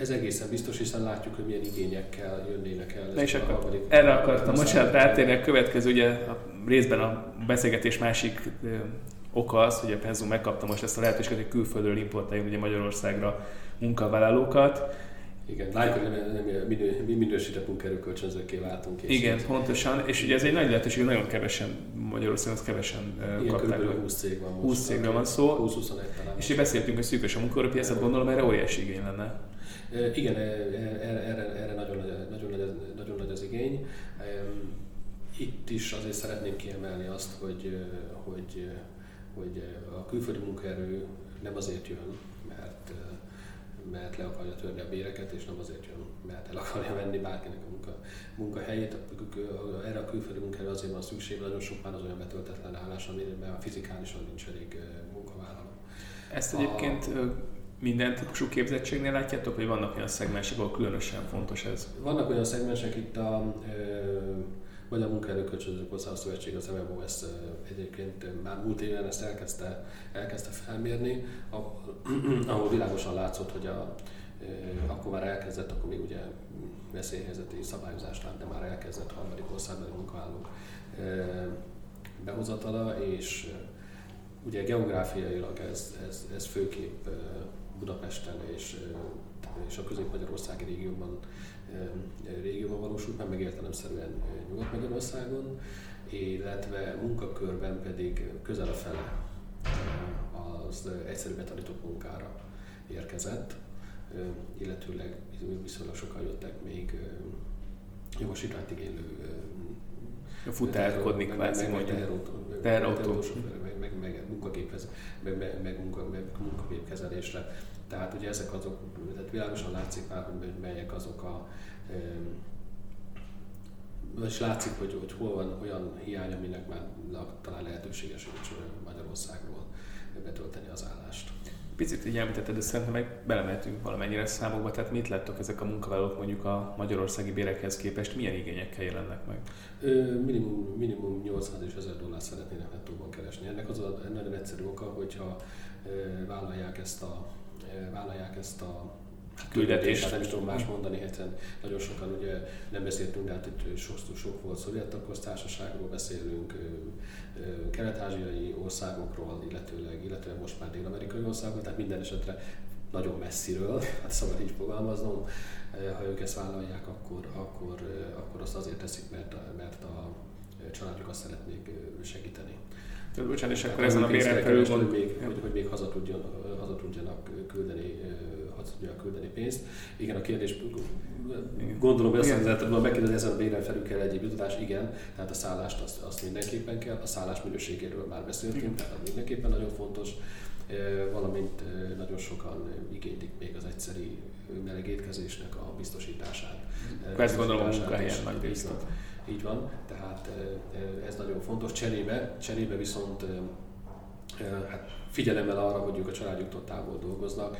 Ez egészen biztos, hiszen látjuk, hogy milyen igényekkel jönnének el. Na és akkor erre akartam most rátérni a következő, ugye a részben a beszélgetés másik oka az, hogy a Penzum megkapta most ezt a lehetőséget, hogy külföldről importáljunk ugye Magyarországra munkavállalókat. Igen, látjuk, hogy nem, nem minő, mi minősített munkaerőkölcsönzőkké váltunk. És Igen, pontosan, és ugye ez egy nagy lehetőség, nagyon kevesen Magyarországon, az kevesen Igen, kapták. Kb. 20 cég van most. 20 cégről van szó. 20-21 talán. És beszéltünk, hogy szűkös a munkaerőpiac, gondolom erre óriási igény lenne. Igen, erre, erre, erre nagyon, nagy, nagyon, nagy, nagyon nagy az igény. Itt is azért szeretném kiemelni azt, hogy, hogy, hogy a külföldi munkaerő nem azért jön, mert, mert le akarja törni a béreket, és nem azért jön, mert el akarja venni bárkinek a munka, munkahelyét. Erre a külföldi munkaerő azért van szükség, nagyon sok már az olyan betöltetlen állás, amiben fizikálisan nincs elég munkavállaló. Ezt egyébként a, minden típusú képzettségnél látjátok, hogy vannak olyan szegmensek, ahol különösen fontos ez? Vannak olyan szegmensek itt a vagy a munkaerőkölcsönzők hozzá a szövetség, az MMO ezt egyébként már múlt éven ezt elkezdte, elkezdte felmérni, ahol világosan látszott, hogy a, akkor már elkezdett, akkor még ugye veszélyhelyzeti szabályozást lát, de már elkezdett harmadik országbeli munkavállalók behozatala, és ugye geográfiailag ez, ez, ez főképp Budapesten és, és a közép-magyarországi régióban régióban valósult meg, meg értelemszerűen Nyugat-Magyarországon, illetve munkakörben pedig közel a fele az egyszerű betanított munkára érkezett, illetőleg viszonylag sokan jöttek még jogosítványt igénylő futárkodni kvázi mondjuk. Teherautó. Meg, meg, meg, munkagéphez, meg, meg, meg, munka, meg munkagépkezelésre. Tehát ugye ezek azok, tehát világosan látszik már, hogy melyek azok a és látszik, hogy, hogy hol van olyan hiány, aminek már talán lehetőséges hogy Magyarországról betölteni az állást. Picit így említetted, de szerintem meg belemehetünk valamennyire számokba, tehát mit láttok ezek a munkavállalók mondjuk a magyarországi bérekhez képest, milyen igényekkel jelennek meg? Ö, minimum, minimum 800 és 1000 dollár szeretnének nettóban keresni. Ennek az a nagyon egyszerű oka, hogyha ö, vállalják ezt a, vállalják ezt a küldetés. Hát nem is tudom más mondani, hiszen nagyon sokan ugye nem beszéltünk, de hát itt sok, sok volt szovjet társaságról beszélünk, kelet-ázsiai országokról, illetőleg, illetve most már dél-amerikai országokról, tehát minden esetre nagyon messziről, hát szabad így fogalmaznom, ha ők ezt vállalják, akkor, akkor, akkor azt azért teszik, mert, mert a családjuk azt szeretnék segíteni. Bocsánat, és akkor ezen a béren felül van... Hogy még, hogy, hogy még haza, tudjon, haza tudjanak küldeni tudja küldeni pénzt. Igen, a kérdés, gondolom, hogy azt lehet, megkérdezni, ezen a béren felül kell egyéb jutatás, igen, tehát a szállást azt, azt mindenképpen kell, a szállás minőségéről már beszéltünk, igen. tehát mindenképpen nagyon fontos, valamint nagyon sokan igénylik még az egyszeri meleg étkezésnek a biztosítását. Ezt gondolom a munkahelyen nagy. Így van, tehát ez nagyon fontos. Cserébe, cserébe viszont hát figyelemmel arra, hogy ők a családjuktól távol dolgoznak,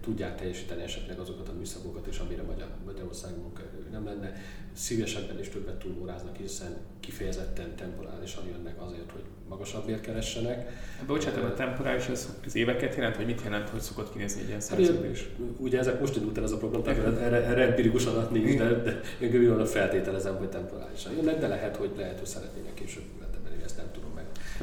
tudják teljesíteni esetleg azokat a műszakokat is, amire Magyar, Magyarország munkaerő nem lenne. Szívesebben és többet túlóráznak, hiszen kifejezetten temporálisan jönnek azért, hogy magasabbért keressenek. Bocsánat, a temporális az, az éveket jelent, vagy mit jelent, hogy szokott kinézni egy ilyen hát, szerződés? Hát, ugye ezek most indult el ez a program, tehát erre, erre empirikus adat nincs, de, de én feltételezem, hogy temporálisan jönnek, de lehet, hogy lehet, hogy szeretnének később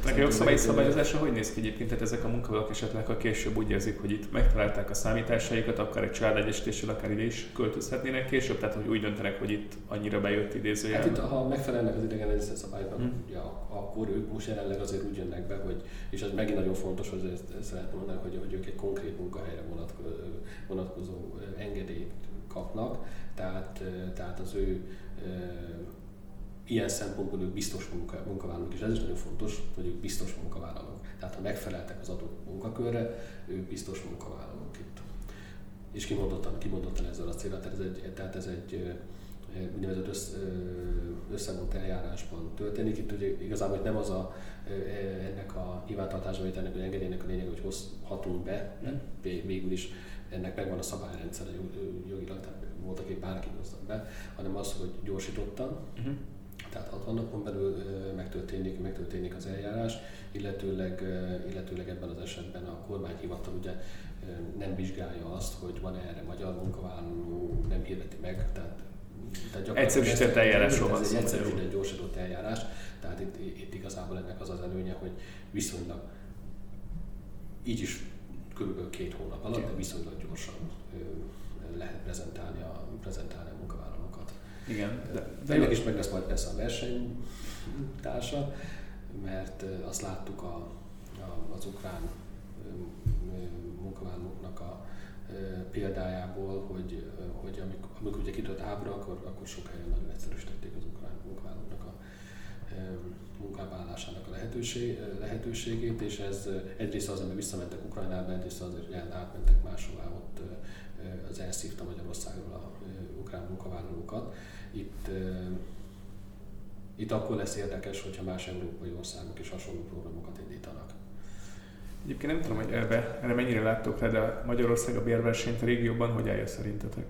Hát a jogszabályi szabályozása hogy néz ki egyébként? Tehát ezek a munkavállalók esetleg, ha később úgy érzik, hogy itt megtalálták a számításaikat, akár egy családegyesítéssel, akár ide is költözhetnének később, tehát hogy úgy döntenek, hogy itt annyira bejött idézőjel. Hát itt, ha megfelelnek az idegen szabályoknak, hmm. ja, akkor ők most jelenleg azért úgy jönnek be, hogy, és ez megint nagyon fontos, hogy ezt, ezt lehet mondani, hogy, hogy ők egy konkrét munkahelyre vonatkozó, vonatkozó engedélyt kapnak, tehát, tehát az ő ilyen szempontból ők biztos munka, munkavállalók, és ez is nagyon fontos, hogy ők biztos munkavállalók. Tehát ha megfeleltek az adott munkakörre, ők biztos munkavállalók itt. És kimondottan, kimondottan ezzel a célra, tehát ez egy, tehát ez egy úgynevezett össz, összevont eljárásban történik. Itt ugye igazából hogy nem az a, ennek a nyilvántartása, vagy ennek a engedélynek a lényeg, hogy hozhatunk be, mert végül is ennek megvan a szabályrendszer jogilag, tehát voltak épp bárki hoztak be, hanem az, hogy gyorsítottan, uh-huh tehát 60 napon belül megtörténik, megtörténik az eljárás, illetőleg, illetőleg ebben az esetben a kormányhivatal ugye nem vizsgálja azt, hogy van erre magyar munkavállaló, nem hirdeti meg, tehát tehát egyszerűsített eljárásról van szó. Egy egyszerűsített, gyorsított eljárás, tehát itt, itt igazából ennek az az előnye, hogy viszonylag így is körülbelül két hónap alatt, de viszonylag gyorsan lehet prezentálni a, prezentálni a. Igen. De, de ennek is meg lesz majd persze a versenytársa, mert azt láttuk a, a, az ukrán munkavállalóknak a példájából, hogy, hogy amikor, amikor ugye kitört ábra, akkor, akkor sok helyen nagyon egyszerűsítették az ukrán munkavállalóknak a munkavállásának a lehetőség, lehetőségét, és ez egyrészt azért, mert visszamentek Ukrajnába, egyrészt azért, hogy átmentek máshová, ott az elszívta Magyarországról a ukrán munkavállalókat. Itt, itt akkor lesz érdekes, hogyha más európai országok is hasonló programokat indítanak. Egyébként nem tudom, hogy erre, erre mennyire láttok rá, de Magyarország a bérversenyt a régióban hogy állja szerintetek?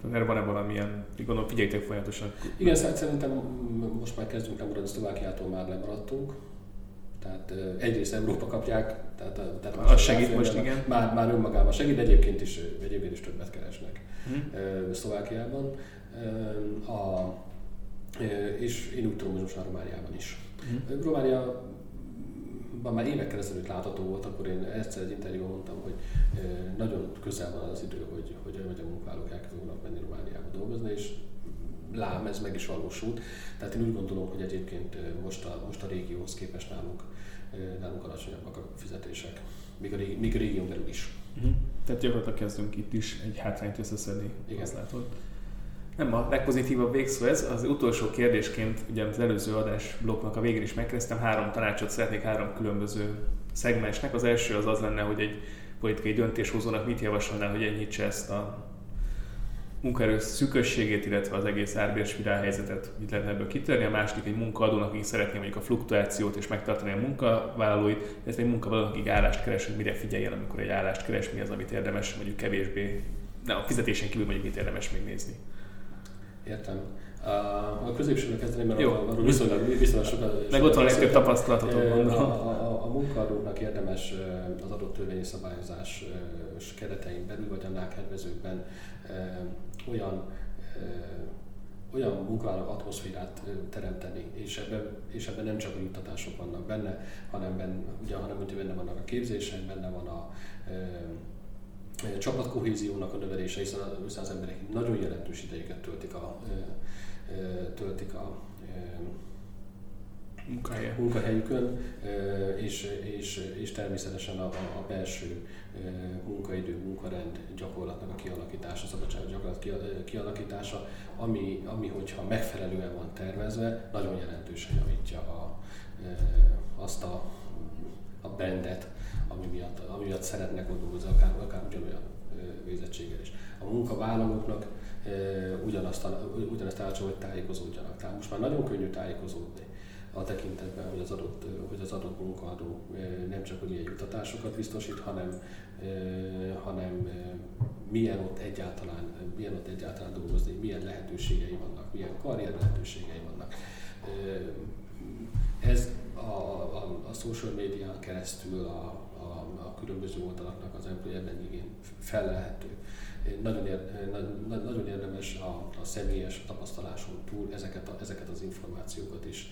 Tehát erre van-e valamilyen, gondolom figyeljtek folyamatosan? Igen, szerintem most már kezdünk lemaradni, Szlovákiától már lemaradtunk. Tehát egyrészt Európa kapják, tehát, tehát az segít most, igen. Már, már önmagában segít, egyébként is, egyébként is többet keresnek hmm. Szlovákiában. A, és én úgy tudom, hogy most már Romániában is. Hmm. Románia már évekkel ezelőtt látható volt, akkor én egyszer egy interjúban mondtam, hogy nagyon közel van az idő, hogy, hogy a magyar munkavállalók elkezdenek menni Romániába dolgozni, és lám, ez meg is valósult. Tehát én úgy gondolom, hogy egyébként most a, most a régióhoz képest nálunk, nálunk alacsonyabbak a fizetések, még a, még a régión belül is. Uh-huh. Tehát gyakorlatilag kezdünk itt is egy hátrányt összeszedni, Igen. azt látod. Nem a legpozitívabb végszó ez. Az utolsó kérdésként, ugye az előző adás blokknak a végén is megkezdtem, három tanácsot szeretnék három különböző szegmensnek. Az első az az lenne, hogy egy politikai döntéshozónak mit javasolnál, hogy enyhítse ezt a munkaerő szűkösségét, illetve az egész árbérspirál helyzetet mit lehetne ebből kitörni. A második egy munkaadónak, aki szeretné mondjuk a fluktuációt és megtartani a munkavállalóit, ez egy munkavállalónak, aki állást keres, hogy mire figyeljen, amikor egy állást keres, mi az, amit érdemes, mondjuk kevésbé, de a fizetésen kívül mondjuk mit érdemes még nézni. Értem. A középsőnek kezdeném, mert Jó. arról viszonylag, viszonylag sokat... Meg ott van a legtöbb tapasztalatot, gondolom. A, a, a munkaadóknak érdemes az adott törvényi szabályozás keretein belül, vagy annál kedvezőkben olyan olyan munkavállaló atmoszférát teremteni, és ebben, és ebben nem csak a juttatások vannak benne, hanem benne, ugye, hanem benne vannak a képzések, benne van a e, csapatkohéziónak a növelése, hiszen, az emberek nagyon jelentős idejüket töltik a, töltik a Munkahelye. munkahelyükön, és, és, és természetesen a, a belső munkaidő, munkarend gyakorlatnak a kialakítása, szabadság gyakorlat kialakítása, ami, ami hogyha megfelelően van tervezve, nagyon jelentősen javítja a, azt a, a bendet, ami miatt, ami miatt szeretnek ott dolgozni, akár, akár ugyanolyan végzettséggel is. A munkavállalóknak ugyanazt, ugyanazt állítson, hogy tájékozódjanak. Tehát most már nagyon könnyű tájékozódni a tekintetben, hogy az adott, hogy az adott munkaadó nem csak hogy milyen juttatásokat biztosít, hanem, hanem milyen ott egyáltalán, milyen ott egyáltalán dolgozni, milyen lehetőségei vannak, milyen karrier lehetőségei vannak. Ez a, a, a social médián keresztül a, a, a különböző oldalaknak az employer brandingén felelhető. Nagyon, ér, nagyon érdemes a, a személyes tapasztaláson túl ezeket, a, ezeket az információkat is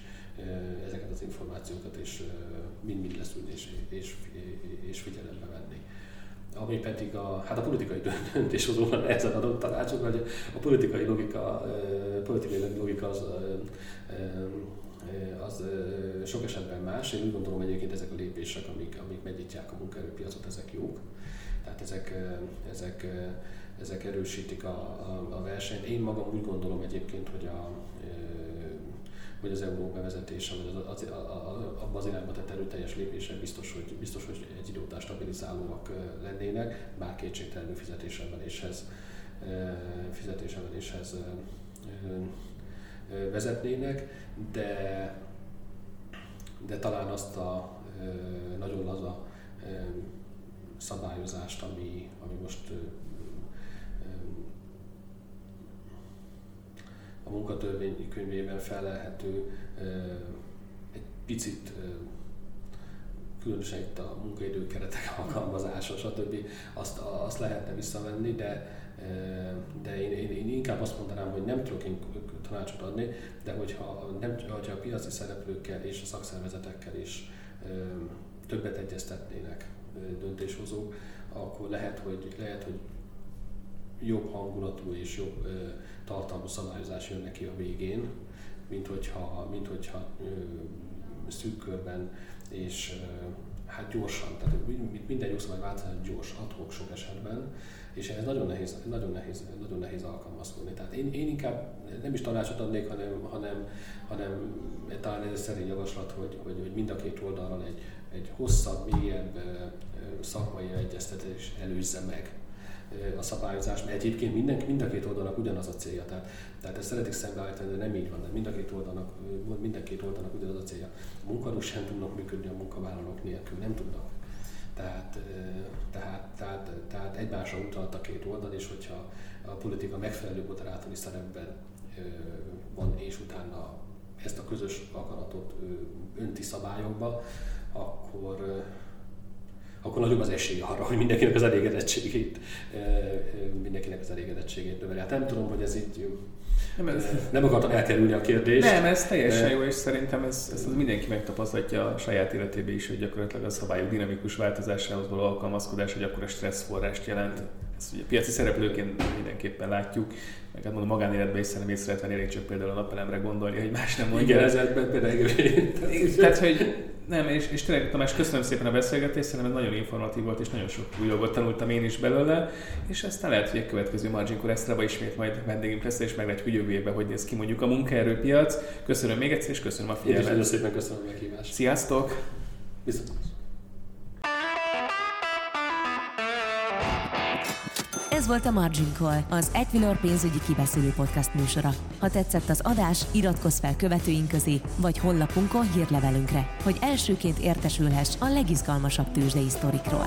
ezeket az információkat is mind-mind leszűrni és, és, és figyelembe venni. Ami pedig a, hát a politikai döntéshozóknak ezen adott tanácsok, hogy a politikai logika, politikai logika az, az sok esetben más. Én úgy gondolom egyébként ezek a lépések, amik, amik megnyitják a munkaerőpiacot, ezek jók. Tehát ezek, ezek, ezek erősítik a, a, a versenyt. Én magam úgy gondolom egyébként, hogy a, hogy az euró bevezetése, vagy az, az, abban az irányba tett erőteljes lépések biztos, hogy, biztos, hogy egy idő után stabilizálóak lennének, bár kétségtelenül fizetésemeléshez, fizetésemeléshez vezetnének, de, de talán azt a nagyon laza szabályozást, ami, ami most a munkatörvény könyvében felelhető egy picit különösen itt a munkaidő keretek alkalmazása, stb. Azt, azt lehetne visszavenni, de, de én, én, én, inkább azt mondanám, hogy nem tudok én tanácsot adni, de hogyha, nem, hogyha a piaci szereplőkkel és a szakszervezetekkel is többet egyeztetnének döntéshozók, akkor lehet, hogy, lehet, hogy jobb hangulatú és jobb tartalmú szabályozás jön neki a végén, mint hogyha, mint hogyha szűk körben és hát gyorsan, tehát minden jogszabályváltozás gyors, adhok sok esetben, és ez nagyon nehéz, nagyon nehéz, nagyon nehéz alkalmazkodni. Tehát én, én inkább nem is tanácsot adnék, hanem, hanem, hanem talán ez egy szerény javaslat, hogy, hogy, hogy mind a két oldalon egy, egy hosszabb, mélyebb szakmai egyeztetés előzze meg a szabályozás, mert egyébként minden, mind a két oldalnak ugyanaz a célja. Tehát, tehát ezt szeretik szembeállítani, de nem így van. De mind a két oldalnak, mind a két oldalnak ugyanaz a célja. A munkadók sem tudnak működni a munkavállalók nélkül, nem tudnak. Tehát, tehát, tehát, tehát egymásra utalt a két oldal, és hogyha a politika megfelelő moderátori szerepben van, és utána ezt a közös akaratot önti szabályokba, akkor, akkor nagyobb az esély arra, hogy mindenkinek az elégedettségét, mindenkinek az elégedettségét növeli. Hát nem tudom, hogy ez így nem, ez, nem akartam elkerülni a kérdést. Nem, ez teljesen jó, és szerintem ez, ez mindenki megtapasztalja a saját életében is, hogy gyakorlatilag a szabályok dinamikus változásához való alkalmazkodás, hogy akkor a stressz forrást jelent. Ugye piaci szereplőként mindenképpen látjuk, meg hát mondom, magánéletben is szerintem észre lehet venni, csak például a napelemre gondolni, hogy más nem mondja. Igen, például. Tehát, hogy nem, és, és tényleg Tamás, köszönöm szépen a beszélgetést, szerintem ez nagyon informatív volt, és nagyon sok új dolgot tanultam én is belőle, és aztán lehet, hogy a következő Margin Core ismét majd vendégünk lesz, és meg hogy jövő évben hogy néz ki mondjuk a munkaerőpiac. Köszönöm még egyszer, és köszönöm a figyelmet. Én is nagyon szépen köszönöm a meghívást. Sziasztok! Viszont. Ez volt a Margin Call, az Equilor pénzügyi kibeszélő podcast műsora. Ha tetszett az adás, iratkozz fel követőink közé, vagy honlapunkon hírlevelünkre, hogy elsőként értesülhess a legizgalmasabb tőzsdei sztorikról.